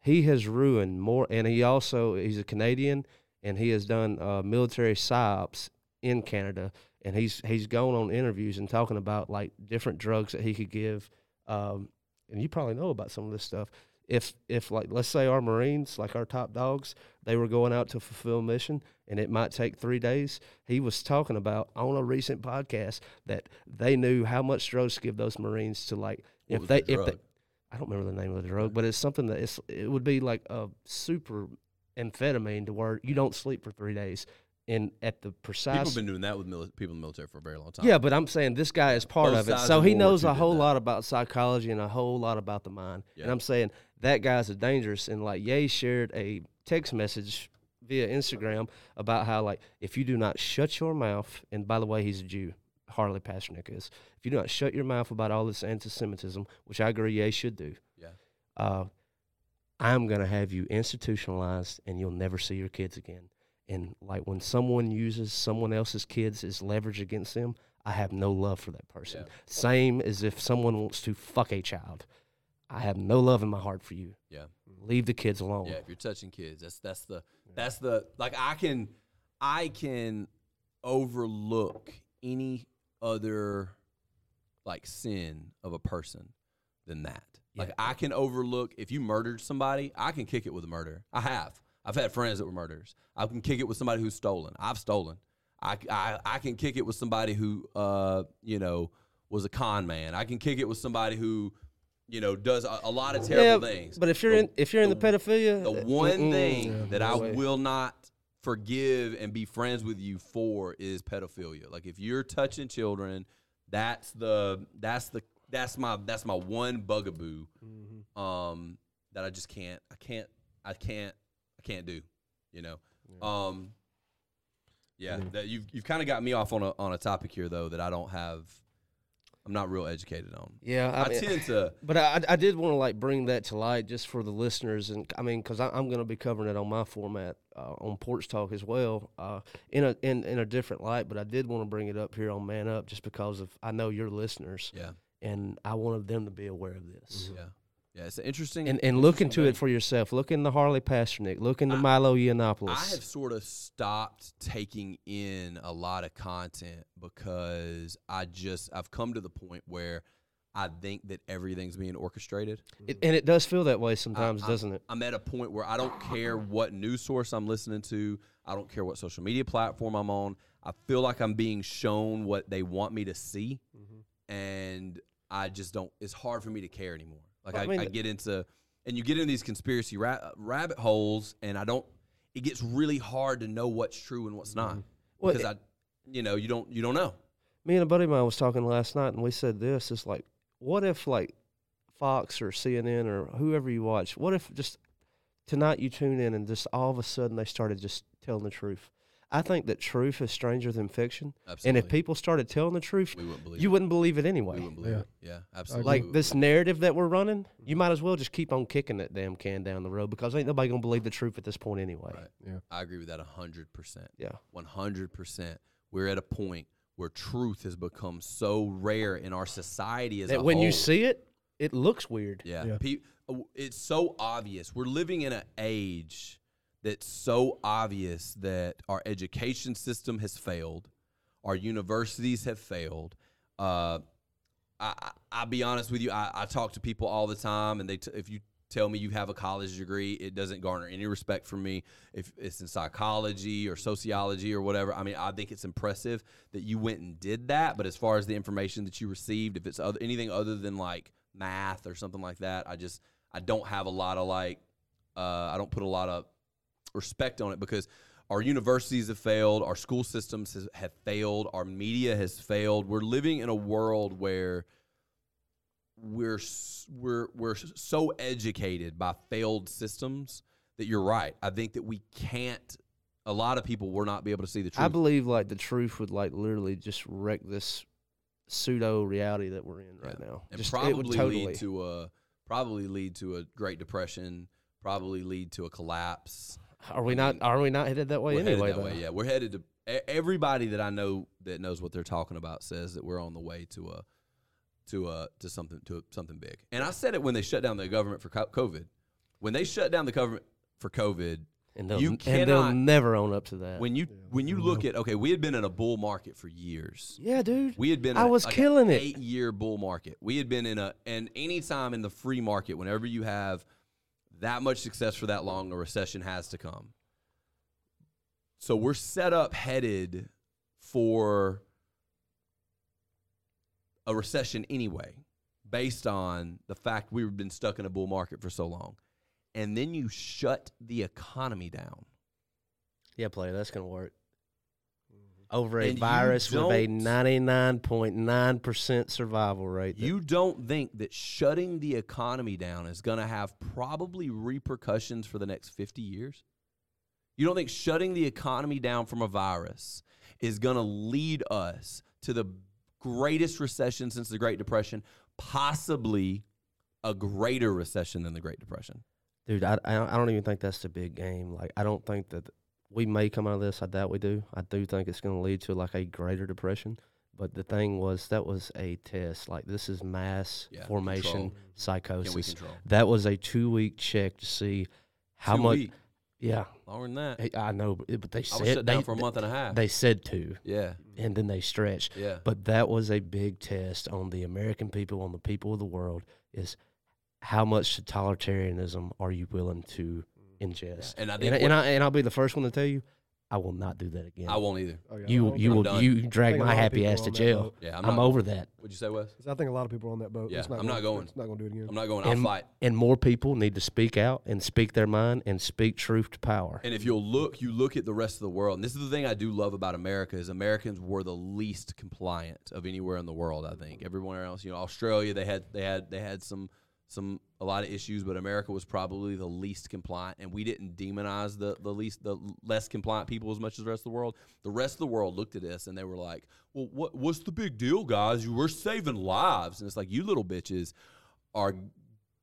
He has ruined more, and he also he's a Canadian, and he has done uh, military psyops in Canada, and he's he's gone on interviews and talking about like different drugs that he could give. Um, and you probably know about some of this stuff. If if like let's say our Marines, like our top dogs, they were going out to fulfill mission, and it might take three days. He was talking about on a recent podcast that they knew how much drugs to give those Marines to like What if they the if they? I don't remember the name of the drug, but it's something that it's it would be like a super amphetamine to where you don't sleep for three days. And at the People precise have been doing that with mili- people in the military for a very long time. yeah, but I'm saying this guy is part Both of it, so of he knows a whole lot about psychology and a whole lot about the mind. Yeah. And I'm saying that guy's a dangerous. And like Ye shared a text message via Instagram about how like if you do not shut your mouth, and by the way, he's a Jew. Harley Pasternak is. If you do not shut your mouth about all this anti-Semitism, which I agree, Ye should do. Yeah. Uh, I'm gonna have you institutionalized, and you'll never see your kids again. And like when someone uses someone else's kids as leverage against them, I have no love for that person. Yeah. Same as if someone wants to fuck a child. I have no love in my heart for you. Yeah. Leave the kids alone. Yeah, if you're touching kids, that's that's the that's the like I can I can overlook any other like sin of a person than that. Like I can overlook if you murdered somebody, I can kick it with a murder. I have. I've had friends that were murderers. I can kick it with somebody who's stolen. I've stolen. I, I, I can kick it with somebody who uh you know was a con man. I can kick it with somebody who you know does a, a lot of terrible Yeah, things. But if you're The- in if you're in the, pedophilia, the uh, one thing that I way. will not forgive and be friends with you for is pedophilia. Like if you're touching children, that's the that's the that's my that's my one bugaboo. Mm-hmm. Um, that I just can't I can't I can't can't do. You know. Um. Yeah, that you've you've kind of got me off on a on a topic here though that I don't have. I'm not real educated on. Yeah, I, I, mean, tend to. But I, I did want to like bring that to light just for the listeners, and I mean, because I'm going to be covering it on my format uh, on Porch Talk as well, uh, in a in, in a different light. But I did want to bring it up here on Man Up just because of I know your listeners, Yeah. and I wanted them to be aware of this. Yeah. Yeah, it's an interesting. And and look into it for yourself. Look into Harley Pasternak. Look into I- Milo Yiannopoulos. I have sort of stopped taking in a lot of content because I just I've come to the point where I think that everything's being orchestrated. It, and it does feel that way sometimes, I- doesn't it? I'm at a point where I don't care what news source I'm listening to. I don't care what social media platform I'm on. I feel like I'm being shown what they want me to see, mm-hmm. and I just don't. It's hard for me to care anymore. Like Well, I, I mean- I get into, and you get into these conspiracy ra- rabbit holes, and I don't. It gets really hard to know what's true and what's not mm-hmm. Well, because I, you know, you don't you don't know. me and a buddy of mine was talking last night, and we said this: it's like, what if like Fox or CNN or whoever you watch, what if just tonight you tune in and just all of a sudden they started just telling the truth? I think that truth is stranger than fiction, Absolutely, and if people started telling the truth, we wouldn't believe you it. wouldn't believe it we anyway. wouldn't believe Yeah. it. Yeah, absolutely. Like this narrative that we're running, you might as well just keep on kicking that damn can down the road because ain't nobody gonna believe the truth at this point anyway. Right. I agree with that hundred percent. Yeah. One hundred percent. We're at a point where truth has become so rare in our society as a That when you see it, it looks weird. yeah, Yeah. pe- uh, it's so obvious. We're living in an age that's so obvious that our education system has failed, our universities have failed. Uh, I, I, I'll be honest with you. I, I talk to people all the time, and they t- if you tell me you have a college degree, it doesn't garner any respect from me. If it's in psychology or sociology or whatever, I mean, I think it's impressive that you went and did that. But as far as the information that you received, if it's other, anything other than like math or something like that, I just I don't have a lot of like uh, I don't put a lot of respect on it because our universities have failed, our school systems has, have failed, our media has failed. We're living in a world where we're we're we're so educated by failed systems that you're right. I think that we can't. A lot of people will not be able to see the truth. I believe like the truth would like literally just wreck this pseudo reality that we're in right Yeah. now. and just, probably, it would totally. lead to a probably lead to a Great Depression. Probably lead to a collapse. Are we I not? Are we not headed that way we're anyway? that way. Yeah, we're headed to. e- Everybody that I know that knows what they're talking about says that we're on the way to a to a to something to something big. And I said it when they shut down the government for COVID. When they shut down the government for COVID, And they'll, You and they'll cannot- never own up to that. when you when you look at okay, we had been in a bull market for years. yeah, dude. We had been. I in a- was like killing an it. Eight year bull market. We had been in a and any time in the free market, whenever you have that much success for that long, a recession has to come. So we're set up headed for a recession anyway, based on the fact we've been stuck in a bull market for so long. And then you shut the economy down. yeah, player, that's gonna work. Over a And virus with a ninety nine point nine percent survival rate. You don't think that shutting the economy down is going to have probably repercussions for the next 50 years? You don't think shutting the economy down from a virus is going to lead us to the greatest recession since the Great Depression, possibly a greater recession than the Great Depression? Dude, I, I don't- I don't even think that's the big game. Like, I don't think that we may come out of this. I doubt we do. I do think it's going to lead to like a greater depression. But the thing was, that was a test. Like, this is mass Yeah, formation mm-hmm. control. Psychosis. That was a two week check to see how Two much. week, Yeah, longer than that. I know, but they said they, down for a month and a half. They said two, yeah, and then they stretched. yeah. But that was a big test on the American people, on the people of the world, is how much totalitarianism are you willing to ingest? And I And, think I, and, what- I, and I'll be the first one to tell you, I will not do that again. I won't either. Oh, yeah, you I'm- you I'm will done. you drag my happy ass to jail. boat. Yeah, I'm, I'm, not, over that. What'd you say, Wes? I think a lot of people are on that boat. Yeah, It's I'm not going. It's not going to do it again. I'm not going. I'll And, fight. and more people need to speak out and speak their mind and speak truth to power. And if you'll look, you look at the rest of the world, and this is the thing I do love about America is Americans were the least compliant of anywhere in the world. I think everywhere else, you know, Australia they had they had they had some some a lot of issues, but America was probably the least compliant, and we didn't demonize the the least the less compliant people as much as the rest of the world. The rest of the world looked at us and they were like, "Well, what what's the big deal, guys? You We're saving lives," and it's like you little bitches are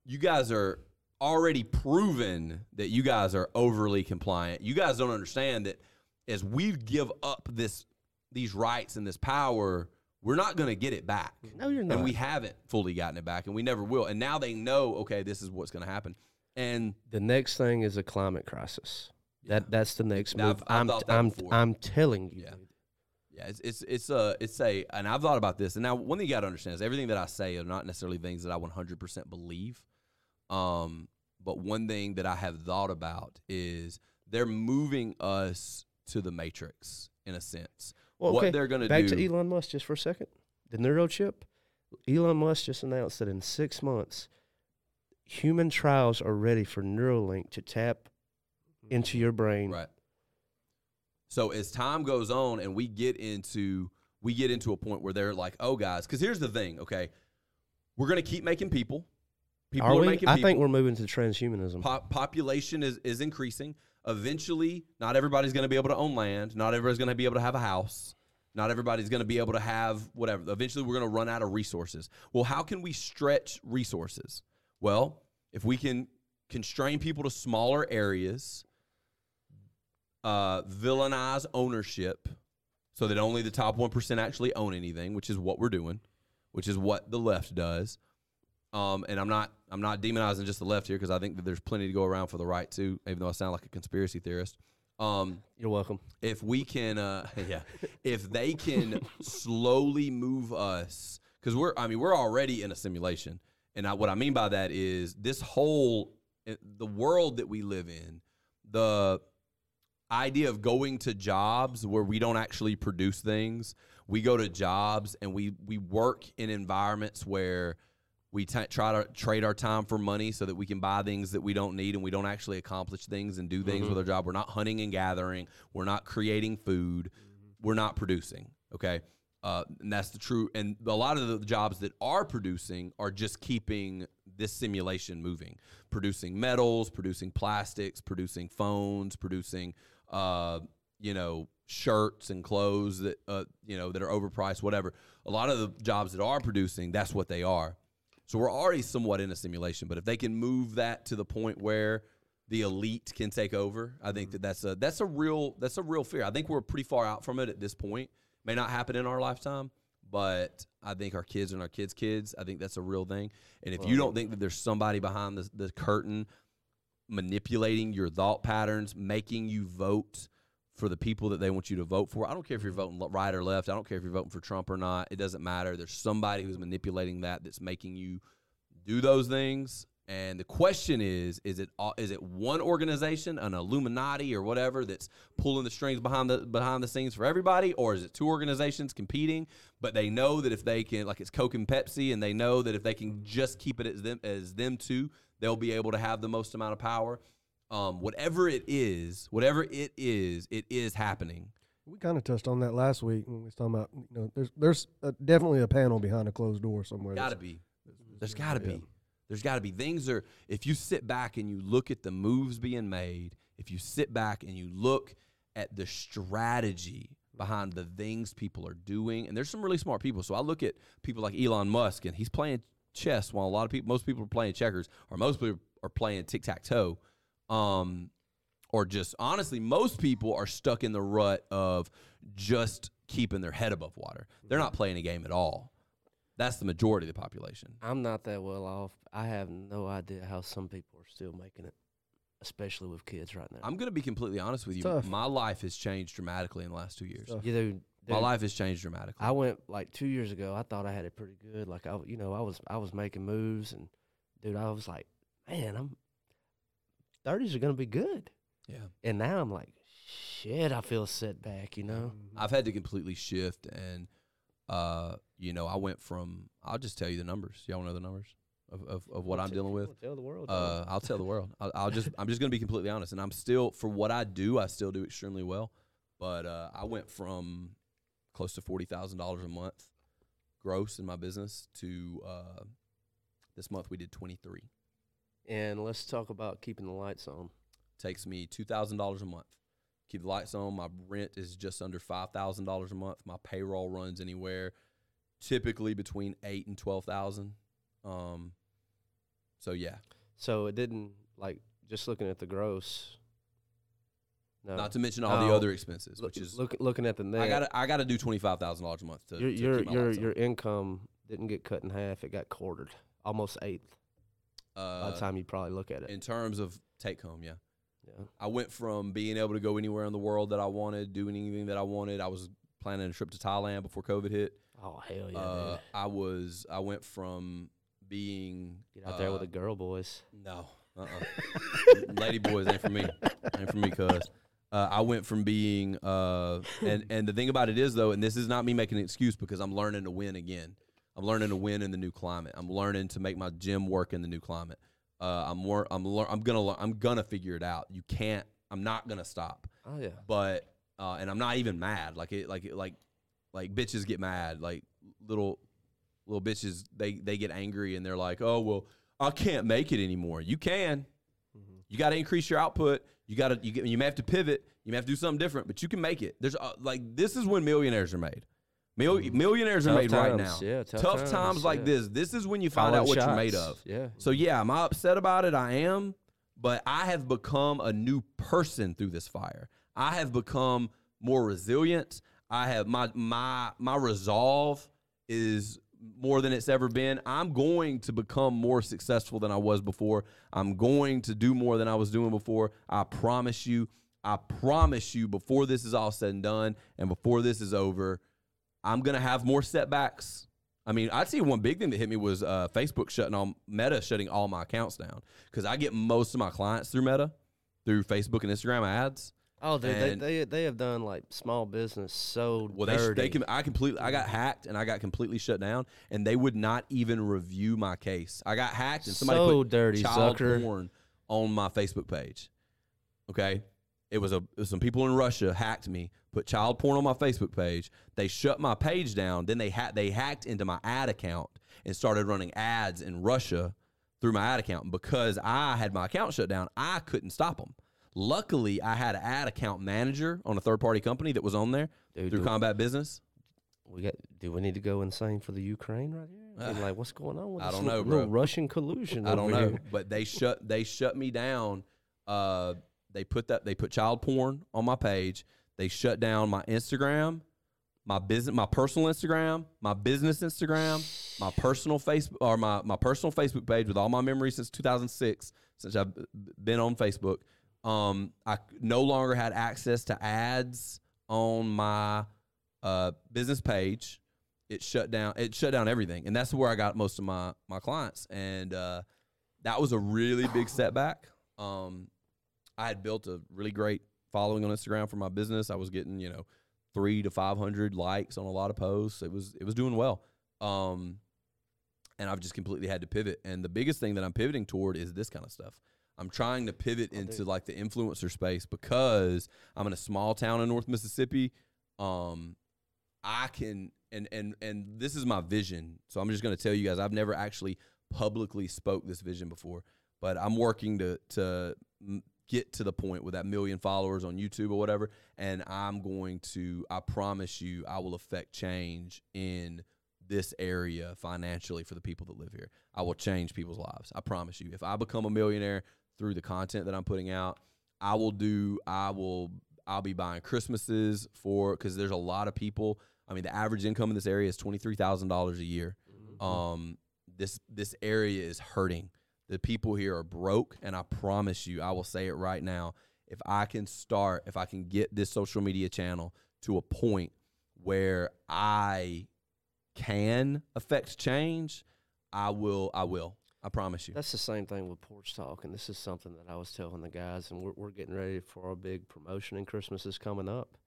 you guys are already proven that you guys are overly compliant. You guys don't understand that as we give up this these rights and this power, we're not going to get it back. No, you're not. And we haven't fully gotten it back, and we never will. And now they know, okay, this is what's going to happen. And The next thing is a climate crisis. That that's the next Now, move. I've- I've I'm I'm before. I'm telling you. Yeah. Yeah, it's it's it's a it's a and I've thought about this. And now one thing you got to understand is everything that I say are not necessarily things that I 100% believe. Um, but one thing that I have thought about is they're moving us to the matrix in a sense. Well, what they're going to do. Back to Elon Musk just for a second. The neurochip. Elon Musk just announced that in six months, human trials are ready for Neuralink to tap into your brain. Right. So as time goes on and we get into we get into a point where they're like, "Oh guys, cuz here's the thing, okay? We're going to keep making people. People Are are, we? making I people. think we're moving to transhumanism. Po- population is, is increasing. Eventually, not everybody's going to be able to own land. Not everybody's going to be able to have a house. Not everybody's going to be able to have whatever. Eventually, we're going to run out of resources. Well, how can we stretch resources? Well, if we can constrain people to smaller areas, uh, villainize ownership so that only the top 1% actually own anything, which is what we're doing, which is what the left does. Um, and I'm not I'm not demonizing just the left here because I think that there's plenty to go around for the right too, even though I sound like a conspiracy theorist. Um, You're welcome. if we can uh yeah if they can slowly move us because we're i mean we're already in a simulation and I, what i mean by that is this whole eh, the world that we live in the idea of going to jobs where we don't actually produce things we go to jobs and we we work in environments where we t- try to trade our time for money so that we can buy things that we don't need and we don't actually accomplish things and do things with our job. We're not hunting and gathering. We're not creating food. We're not producing. Okay. Uh, and that's the true. And a lot of the jobs that are producing are just keeping this simulation moving, producing metals, producing plastics, producing phones, producing, uh, you know, shirts and clothes that, uh, you know, that are overpriced, whatever. A lot of the jobs that are producing, that's what they are. So we're already somewhat in a simulation, but if they can move that to the point where the elite can take over, I think that mm-hmm. that's a that's a real that's a real fear. I think we're pretty far out from it at this point. May not happen in our lifetime, but I think our kids and our kids' kids, I think that's a real thing. And if you don't think that there's somebody behind the, the curtain manipulating your thought patterns, making you vote for the people that they want you to vote for. I don't care if you're voting right or left. I don't care if you're voting for Trump or not. It doesn't matter. There's somebody who's manipulating that that's making you do those things. And the question is: Is it is it one organization, an Illuminati or whatever, that's pulling the strings behind the behind the scenes for everybody, or is it two organizations competing? But they know that if they can, like it's Coke and Pepsi, and they know that if they can just keep it as them as them two, they'll be able to have the most amount of power. Um, whatever it is, whatever it is, it is happening. We kind of touched on that last week when we was talking about you know there's there's a, definitely a panel behind a closed door somewhere. There's Got to be. There's got to Yeah. be. There's got to be. Things are. If you sit back and you look at the moves being made, if you sit back and you look at the strategy behind the things people are doing, and there's some really smart people. So I look at people like Elon Musk, and he's playing chess while a lot of people, most people are playing checkers, or most people are playing tic tac toe. Um, or just honestly, most people are stuck in the rut of just keeping their head above water. They're not playing a game at all. That's the majority of the population. I'm not that well off. I have no idea how some people are still making it, especially with kids right now. I'm going to be completely honest with you. Tough. My life has changed dramatically in the last two years. Tough. you know, My life has changed dramatically. I went like two years ago. I thought I had it pretty good. Like I, you know, I was I was making moves, and dude, I was like, man, I'm thirties are gonna be good. yeah. And now I'm like, shit, I feel set back. You know, I've had to completely shift. And, uh, you know, I went from, I'll just tell you the numbers. Y'all know the numbers of, of, of what I'm dealing with? Tell the world. Uh, I'll tell the world. I'll, I'll just, I'm just going to be completely honest. And I'm still, for what I do, I still do extremely well. But uh, I went from close to $40,000 a month gross in my business to uh, this month we did 23. And let's talk about keeping the lights on. takes me two thousand dollars a month. Keep the lights on. My rent is just under five thousand dollars a month. My payroll runs anywhere, typically between eight and twelve thousand. Um, so yeah, So it didn't like just looking at the gross. No. Not to mention all the other expenses, Look- which is look, looking at the net. I got I got to do twenty five thousand dollars a month to, your to your your your income didn't get cut in half; it got quartered, almost eighth. By Uh, the time you probably look at it, in terms of take home, yeah. yeah. I went from being able to go anywhere in the world that I wanted, do anything that I wanted. I was planning a trip to Thailand before COVID hit. Oh hell yeah, uh. I was I went from being Get out there with uh, the girl boys. No, uh-uh. lady boys ain't for me. Ain't for me, cuz. Uh, I went from being, uh, and and the thing about it is though, and this is not me making an excuse because I'm learning to win again. I'm learning to win in the new climate. I'm learning to make my gym work in the new climate. Uh, I'm wor- I'm lear- I'm gonna lear- I'm gonna figure it out. You can't. I'm not gonna stop. Oh yeah, But uh, and I'm not even mad. Like it like it, like like bitches get mad. Like little little bitches they they get angry and they're like, oh well, I can't make it anymore. You can. You got to increase your output. You got to you get, you may have to pivot. You may have to do something different, but you can make it. There's uh, like this is when millionaires are made. Mil- mm. Millionaires are Tough made right times, now. yeah, tough times, like yeah. this. This is when you find out what you're made shots. of. Yeah, So yeah, am I upset about it? I am, but I have become a new person through this fire. I have become more resilient. I have my my my resolve is more than it's ever been. I'm going to become more successful than I was before. I'm going to do more than I was doing before. I promise you. I promise you before this is all said and done and before this is over, I'm going to have more setbacks. I mean, I'd see one big thing that hit me was uh, Facebook shutting all Meta shutting all my accounts down because I get most of my clients through Meta, through Facebook and Instagram ads. Oh, dude, they, they they have done like small business so Well, they dirty. they can. I completely. I got hacked and I got completely shut down, and they would not even review my case. I got hacked and somebody So put dirty, child Zucker. porn on my Facebook page. Okay, it was a it was some people in Russia hacked me, put child porn on my Facebook page. They shut my page down. Then they ha- they hacked into my ad account and started running ads in Russia through my ad account. And because I had my account shut down, I couldn't stop them. Luckily, I had an ad account manager on a third party company that was on there Dude, through do- Combat Business. We got. Do we need to go insane for the Ukraine right here? Mean, like, what's going on with I don't little- know, bro. Russian collusion? I don't know, here? but they shut they shut me down. Uh, they put that they put child porn on my page. They shut down my Instagram, my business, my personal Instagram, my business Instagram, my personal Facebook or my my personal Facebook page with all my memories since 2006, since I've been on Facebook. Um, I no longer had access to ads on my uh, business page. It shut down. It shut down everything, and that's where I got most of my my clients. And uh, that was a really big setback. Um, I had built a really great following on Instagram for my business. I was getting you know three to five hundred likes on a lot of posts. It was it was doing well. Um, and I've just completely had to pivot. And the biggest thing that I'm pivoting toward is this kind of stuff. I'm trying to pivot into like the influencer space because I'm in a small town in North Mississippi. Um, I can and and and this is my vision. So I'm just going to tell you guys I've never actually publicly spoke this vision before, but I'm working to to get to the point with that million followers on YouTube or whatever and I'm going to I promise you I will affect change in this area financially for the people that live here. I will change people's lives. I promise you. If I become a millionaire through the content that I'm putting out, I will do I will I'll be buying Christmases for cuz there's a lot of people. I mean, the average income in this area is $23,000 a year. Um this this area is hurting. The people here are broke and I promise you, I will say it right now, if I can start, if I can get this social media channel to a point where I can affect change, I will. I will. I promise you. That's the same thing with Porch Talk, and this is something that I was telling the guys, and we're, we're getting ready for our big promotion, and Christmas is coming up,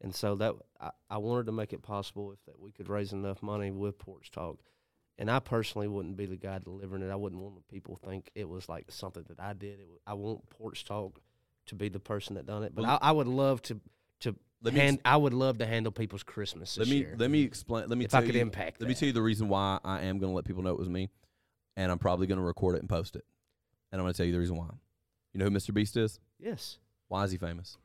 and so that I, I wanted to make it possible if that we could raise enough money with Porch Talk, and I personally wouldn't be the guy delivering it. I wouldn't want people to think it was like something that I did. It, wa- I want Porch Talk to be the person that done it, but Well, I, I would love to to Let me I would love to handle people's Christmas this let me year. let me explain. Let me If I could you, impact Let me tell you the reason why I am going to let people know it was me, and I'm probably going to record it and post it. And I'm going to tell you the reason why. You know who Mr. Beast is? yes, Why is he famous?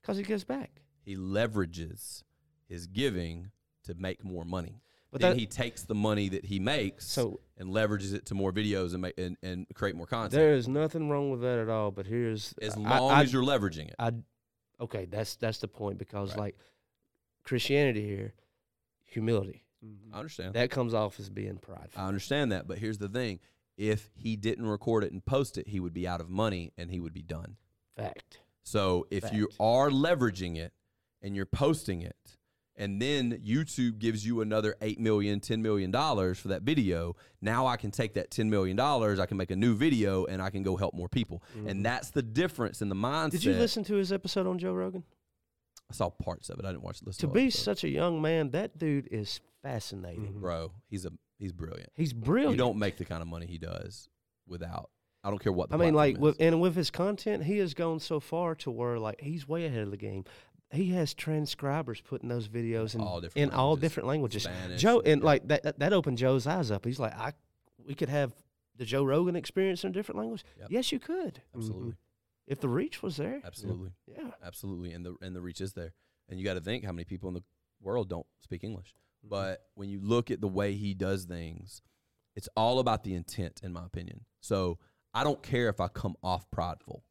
because he gives back. He leverages his giving to make more money. But then that- he takes the money that he makes So and leverages it to more videos and make and, and create more content. There is nothing wrong with that at all. But here's as long I, as you're leveraging it. I, Okay, that's that's the point because Right. like Christianity here, humility mm-hmm. I understand. that comes off as being prideful. I understand that, but here's the thing: if he didn't record it and post it, he would be out of money and he would be done. Fact. So if you are leveraging it and you're posting it, and then YouTube gives you another eight million, ten million dollars for that video, now I can take that ten million dollars, I can make a new video, and I can go help more people. And that's the difference in the mindset. Mm-hmm. Did you listen to his episode on Joe Rogan? I saw parts of it. I didn't watch. Listen To to be but- such a young man, that dude is fascinating. bro, he's a he's brilliant. He's brilliant. You don't make the kind of money he does without. I don't care what. The I mean, like with and with his content, he has gone so far to where like he's way ahead of the game. He has transcribers putting those videos in All different in all languages. different languages. Spanish, Joe and yeah. like that, that opened Joe's eyes up. He's like, I we could have the Joe Rogan experience in a different language. Yep. Yes, you could absolutely, if the reach was there. absolutely. Yeah, absolutely and the and the reach is there and you got to think how many people in the world don't speak english Mm-hmm. but when you look at the way he does things it's all about the intent in my opinion so i don't care if i come off prideful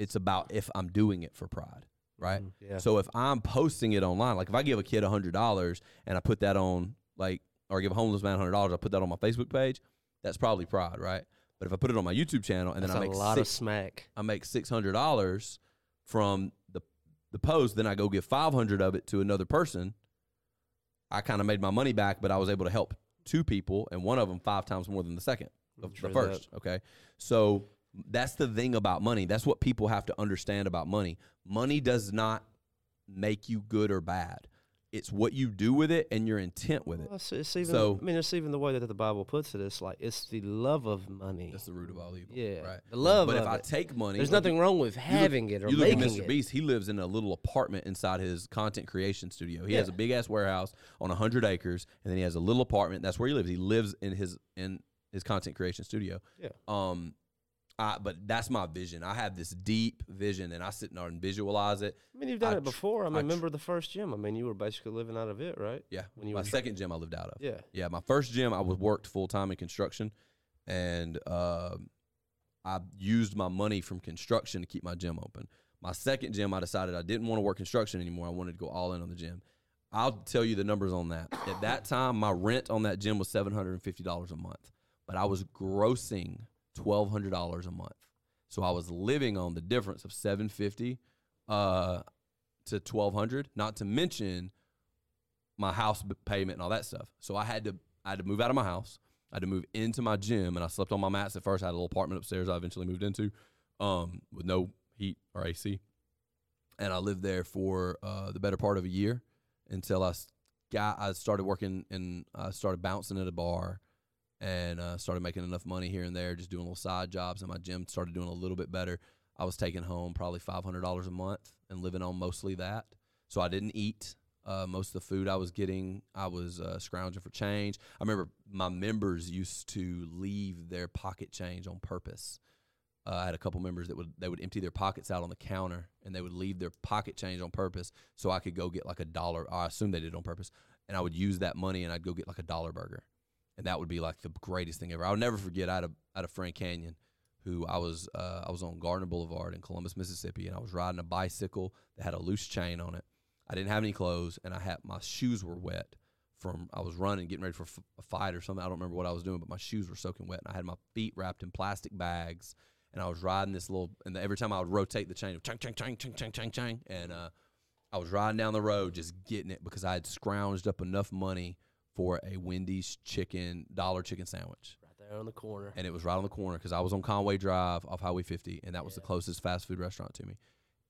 it's about if i'm doing it for pride right Mm-hmm. Yeah. so if i'm posting it online like if i give a kid a hundred dollars and i put that on like or give a homeless man a hundred dollars i put that on my facebook page that's probably pride right but if i put it on my youtube channel and that's then I make a lot of smack. I make six hundred dollars from the the post, then I go give five hundred of it to another person. I kind of made my money back, but I was able to help two people, and one of them five times more than the second, the, the True first. Okay, so that's the thing about money. That's what people have to understand about money. Money does not make you good or bad. It's what you do with it and your intent with it. Well, it's, it's even. So- I mean, it's even the way that the Bible puts it. It's like it's the love of money. That's the root of all evil. Yeah, right. the love But if of I take money, There's like you- nothing wrong with You look- having it or you look at Mr. it. Beast. He lives in a little apartment inside his content creation studio. He has a big ass warehouse on hundred acres, and then he has a little apartment. That's where he lives. He lives in his in his content creation studio. Yeah. Um, I, but that's my vision. I have this deep vision, and I sit there and visualize it. I mean, you've done I it before. I mean, I remember the first gym? I mean, you were basically living out of it, right? Yeah. When you my second gym I lived out of. Yeah. Yeah, my first gym I was worked full time in construction, and uh, I used my money from construction to keep my gym open. My second gym, I decided I didn't want to work construction anymore. I wanted to go all in on the gym. I'll tell you the numbers on that. At that time, my rent on that gym was seven hundred and fifty dollars a month, but I was grossing twelve hundred dollars a month. So I was living on the difference of seven fifty uh, to twelve hundred. Not to mention my house payment and all that stuff. So I had to I had to move out of my house. I had to move into my gym, and I slept on my mats at first. I had a little apartment upstairs. I eventually moved into, um, with no heat or AC, and I lived there for uh, the better part of a year until I got I started working and I started bouncing at a bar, and uh, started making enough money here and there, just doing little side jobs. And my gym started doing a little bit better. I was taking home probably five hundred dollars a month and living on mostly that. So I didn't eat. Uh, most of the food I was getting, I was uh, scrounging for change. I remember my members used to leave their pocket change on purpose. Uh, I had a couple members that would they would empty their pockets out on the counter and they would leave their pocket change on purpose so I could go get like a dollar. I assume they did it on purpose, and I would use that money and I'd go get like a dollar burger, and that would be like the greatest thing ever. I'll never forget. A I had a friend Canyon who I was uh, I was on Gardner Boulevard in Columbus, Mississippi, and I was riding a bicycle that had a loose chain on it. I didn't have any clothes, and I had my shoes were wet from I was running, getting ready for f- a fight or something. I don't remember what I was doing, but my shoes were soaking wet, and I had my feet wrapped in plastic bags, and I was riding this little. And every time I would rotate the chain, chang chang chang chang chang chang chang, and uh, I was riding down the road just getting it because I had scrounged up enough money for a Wendy's chicken dollar chicken sandwich Right there on the corner. and it was right on the corner because I was on Conway Drive off Highway 50, and that was the closest fast food restaurant to me.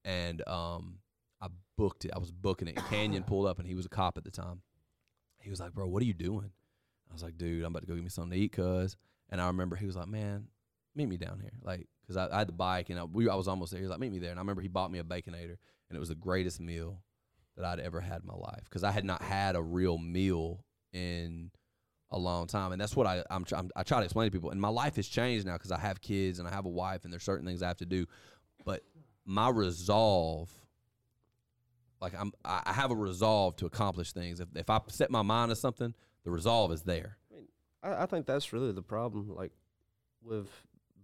And um, I booked it. I was booking it. Canyon pulled up, and he was a cop at the time. He was like, "Bro, what are you doing?" I was like, "Dude, I'm about to go get me something to eat, cuz." And I remember he was like, "Man, meet me down here," like, cause I, I had the bike, and I, we, I was almost there. He was like, "Meet me there," and I remember he bought me a baconator, and it was the greatest meal that I'd ever had in my life because I had not had a real meal in a long time, and that's what I I'm, I'm I try to explain to people. And my life has changed now because I have kids and I have a wife, and there's certain things I have to do. But my resolve, like I'm, I I have a resolve to accomplish things. If if I set my mind to something, the resolve is there. I, I think that's really the problem, like with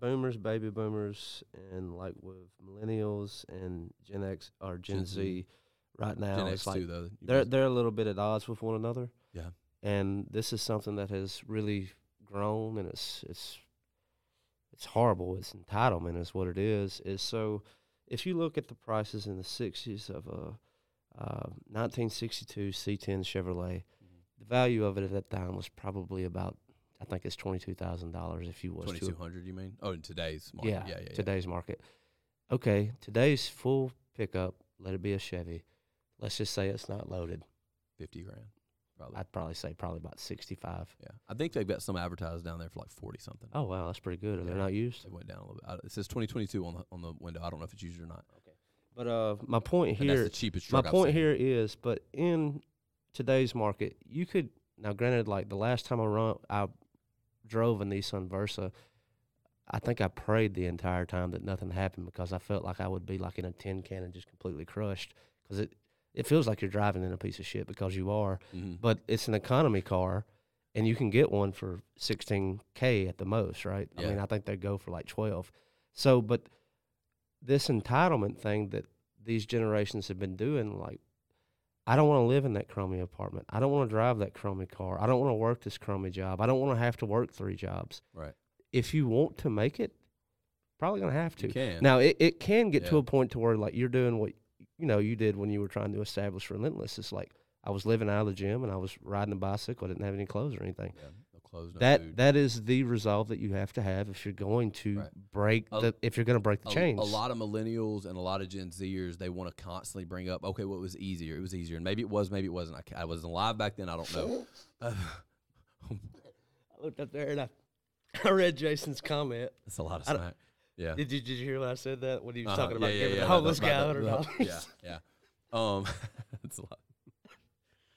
boomers, baby boomers, and like with millennials and Gen X or Gen, Gen Z, Z. right now, Gen it's X like too, though. They're they're a little bit at odds with one another. Yeah. And this is something that has really grown, and it's it's it's horrible. It's entitlement, is what it is. Is so, if you look at the prices in the '60s of a uh, 1962 C10 Chevrolet, the value of it at that time was probably about, I think it's twenty two thousand dollars if you was Twenty to two hundred, you mean? Oh, in today's market. yeah, yeah, yeah. yeah. today's market. Okay, today's full pickup, let it be a Chevy. Let's just say it's not loaded. fifty grand, probably. I'd probably say probably about 65. yeah, I think they've got some advertised down there for like forty something. Oh wow, that's pretty good. Are they not used? They went down a little bit. I- It says twenty twenty two on the on the window. I don't know if it's used or not. Okay. But uh, my point And here, cheapest my. I've point seen. here is, but in today's market, you could now. Granted, like the last time I run, I drove a Nissan Versa. I think I prayed the entire time that nothing happened because I felt like I would be like in a tin can and just completely crushed because it it feels like you're driving in a piece of shit because you are. Mhm. But it's an economy car, and you can get one for 16k at the most, right? I mean, I think they go for like 12. So, but this entitlement thing that these generations have been doing, like, I don't want to live in that crummy apartment. I don't want to drive that crummy car. I don't want to work this crummy job. I don't want to have to work three jobs. Right. If you want to make it, probably gonna have to. You can. Now it, it can get to a point to where like you're doing what you know you did when you were trying to establish relentless. It's like I was living out of the gym and I was riding a bicycle. I didn't have any clothes or anything. Yeah, no clothes, no that food. that is the resolve that you have to have if you're going to Right. break A- the if you're going to break the a, chains. a lot of millennials and a lot of Gen Zers, they want to constantly bring up, okay, what was easier? It was easier, and maybe it was, maybe it wasn't. I, I wasn't alive back then. I don't know. Uh, I looked up there and I, I read Jason's comment. That's a lot of smack. Yeah. Did you did you hear when I said that when he was Uh-huh. talking about yeah, yeah, giving yeah, the homeless guy hundred dollars? Yeah, yeah. Um, that's a lot.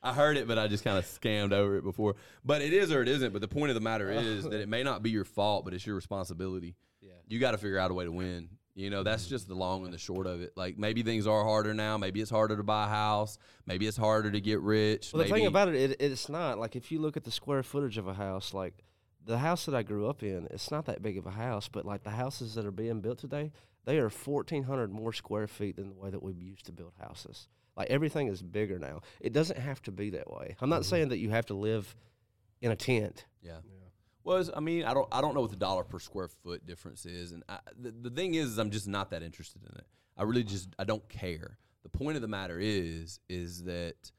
I heard it, but I just kind of scammed over it before. But it is or it isn't. But the point of the matter is that it may not be your fault, but it's your responsibility. Yeah. You got to figure out a way to win. You know, that's just the long and the short of it. Like maybe things are harder now. Maybe it's harder to buy a house. Maybe it's harder to get rich. Well, the thing about it, it, it's not like if you look at the square footage of a house, like the house that I grew up in, it's not that big of a house, but like the houses that are being built today, they are fourteen hundred more square feet than the way that we used to build houses. Like everything is bigger now. It doesn't have to be that way. I'm not mm-hmm. saying that you have to live in a tent. Yeah. Was I mean I don't I don't know what the dollar per square foot difference is, and I, the the thing is, is I'm just not that interested in it. I really just I don't care. The point of the matter is is that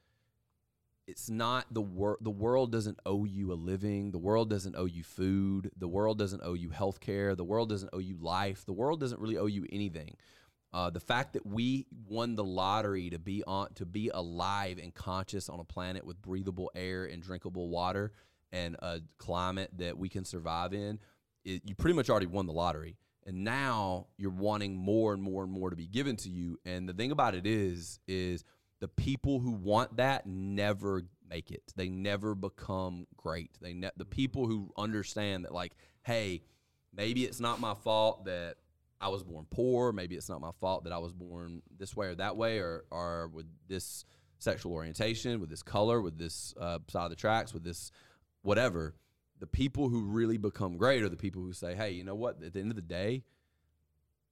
it's not the world. The world doesn't owe you a living. The world doesn't owe you food. The world doesn't owe you health care. The world doesn't owe you life. The world doesn't really owe you anything. Uh, the fact that we won the lottery to be on to be alive and conscious on a planet with breathable air and drinkable water and a climate that we can survive in, it, you pretty much already won the lottery. And now you're wanting more and more and more to be given to you. And the thing about it is, is the people who want that never make it. They never become great. They ne- the people who understand that, like, hey, maybe it's not my fault that I was born poor. Maybe it's not my fault that I was born this way or that way, or or with this sexual orientation, with this color, with this uh, side of the tracks, with this whatever. The people who really become great are the people who say, "Hey, you know what? At the end of the day,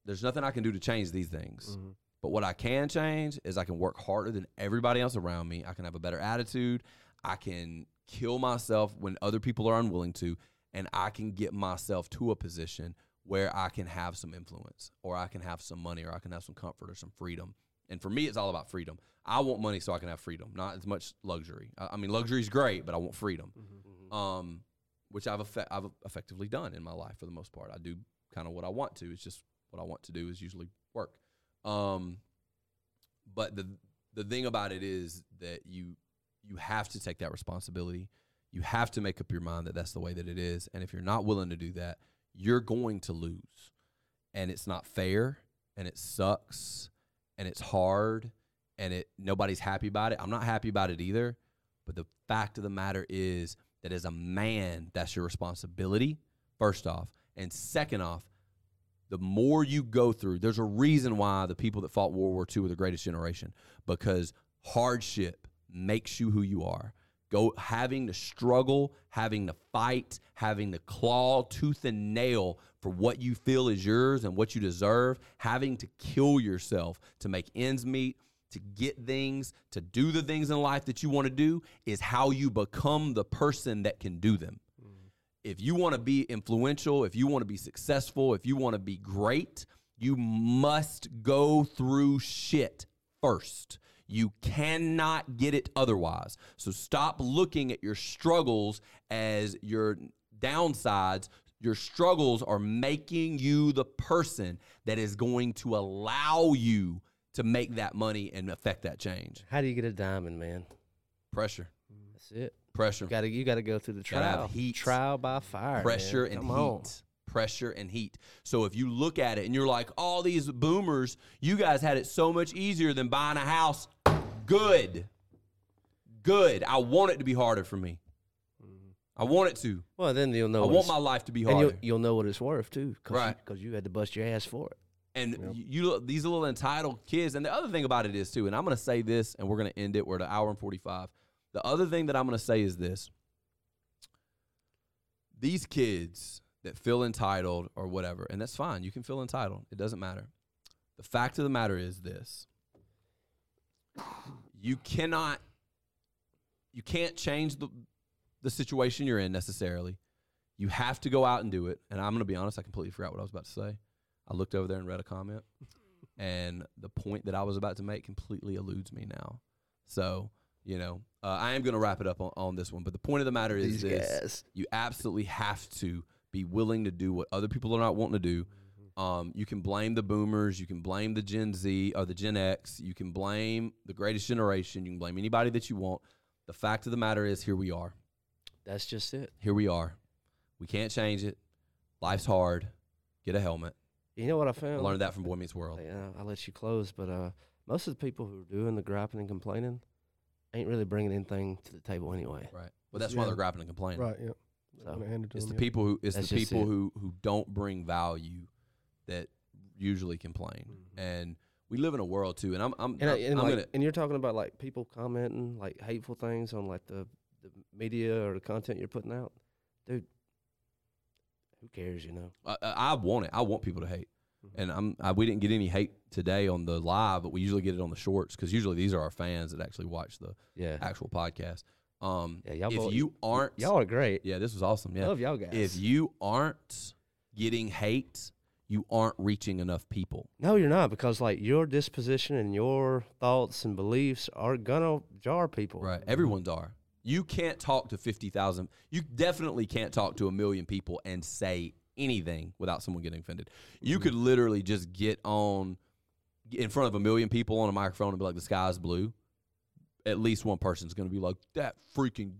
there's nothing I can do to change these things. But what I can change is I can work harder than everybody else around me. I can have a better attitude. I can kill myself when other people are unwilling to, and I can get myself to a position where I can have some influence, or I can have some money, or I can have some comfort or some freedom. And for me, it's all about freedom. I want money so I can have freedom, not as much luxury. I, mean, luxury is great, but I want freedom, um, which I've effe- I've effectively done in my life for the most part. I do kind of what I want to. It's just what I want to do is usually work. Um, but the the thing about it is that you you have to take that responsibility. You have to make up your mind that that's the way that it is. And if you're not willing to do that, you're going to lose. And it's not fair and it sucks and it's hard and it nobody's happy about it. I'm not happy about it either. But the fact of the matter is that as a man, that's your responsibility, first off. And second off, the more you go through, there's a reason why the people that fought World War II were the greatest generation because hardship makes you who you are. go having to struggle, having to fight, having to claw tooth and nail for what you feel is yours and what you deserve, having to kill yourself to make ends meet, to get things, to do the things in life that you want to do is how you become the person that can do them. If you want to be influential, if you want to be successful, if you want to be great, you must go through shit first. You cannot get it otherwise. So stop looking at your struggles as your downsides. Your struggles are making you the person that is going to allow you to make that money and affect that change. How do you get a diamond, man? Pressure, That's it. Pressure, You got to you got to go through the Gotta trial. heat. Trial by fire. pressure and heat. on. Pressure and heat. So if you look at it and you're like, all these boomers, you guys had it so much easier than buying a house. Good. Good. I want it to be harder for me. Mm-hmm. I want it to. Well, then you'll know. I want my life to be and harder. you'll, you'll know what it's worth too, cause Right. Because you, had to bust your ass for it. And you, these little entitled kids. And the other thing about it is too. And I'm going to say this, and we're going to end it. We're at an hour and 45. The other thing that I'm going to say is this: these kids that feel entitled or whatever, and that's fine. You can feel entitled. It doesn't matter. The fact of the matter is this: you cannot, you can't change the the situation you're in necessarily. You have to go out and do it. And I'm going to be honest, I completely forgot what I was about to say. I looked over there and read a comment, and the point that I was about to make completely eludes me now. So, you know, uh, I am going to wrap it up on, on this one. But the point of the matter is These this guys. you absolutely have to be willing to do what other people are not wanting to do. Um, you can blame the boomers, you can blame the Gen Z or the Gen X, you can blame the greatest generation, you can blame anybody that you want. The fact of the matter is, here we are. That's just it. Here we are. We can't change it. Life's hard. Get a helmet. You know what I I found? learned that from Boy Meets World. Yeah, I'll let you close, but uh, most of the people who are doing the griping and complaining ain't really bringing anything to the table anyway. Right. Well, that's why Yeah. they're grapping and complaining. Right. Yeah. So, gonna hand it to It's the them, yeah. people who it's That's the just people it. who who don't bring value that usually complain. Mm-hmm. And we live in a world too. And I'm I'm, And, I, I'm, and, I'm like, gonna and you're talking about like people commenting like hateful things on like the, the media or the content you're putting out, dude. Who cares, you know? I, I I want it. I want people to hate. Mm-hmm. And I'm I, we didn't get any hate today on the live, but we usually get it on the shorts because usually these are our fans that actually watch the Yeah, actual podcast. Um, yeah. Y'all, if both- you aren't, y'all are great. yeah, this was awesome. Yeah, Love y'all guys. if you aren't getting hate, you aren't reaching enough people. no, you're not because like your disposition and your thoughts and beliefs are gonna jar people. Right. Everyone's are. You can't talk to 50,000. You definitely can't talk to a million people and say anything without someone getting offended. You could literally just get on in front of a million people on a microphone and be like, the sky's blue. At least one person's going to be like, that freaking,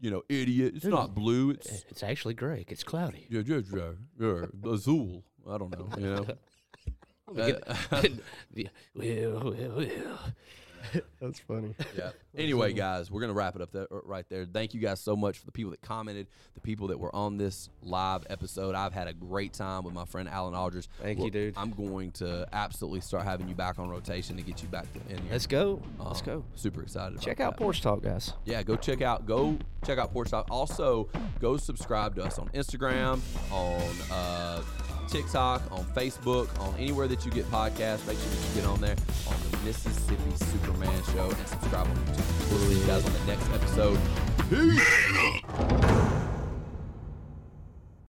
you know, idiot. It's not blue. It's, It's actually gray. It's cloudy. yeah, yeah, yeah, yeah, azul. I don't know, you know. Uh, Yeah, well, well, well. That's funny. yeah. Anyway, guys, we're gonna wrap it up there, right there. Thank you guys so much for the people that commented, the people that were on this live episode. I've had a great time with my friend Alan Aldridge. Thank you, dude. I'm going to absolutely start having you back on rotation to get you back to, in here. Let's go. Let's Um, go. Super excited. Check out that. Porch Talk, guys. Yeah, go check out go check out Porch Talk. Also, go subscribe to us on Instagram, on uh, TikTok, on Facebook, on anywhere that you get podcasts. Make sure that you get on there on the Mississippi Superman Show and subscribe on YouTube. We'll see you guys on the next episode. Peace.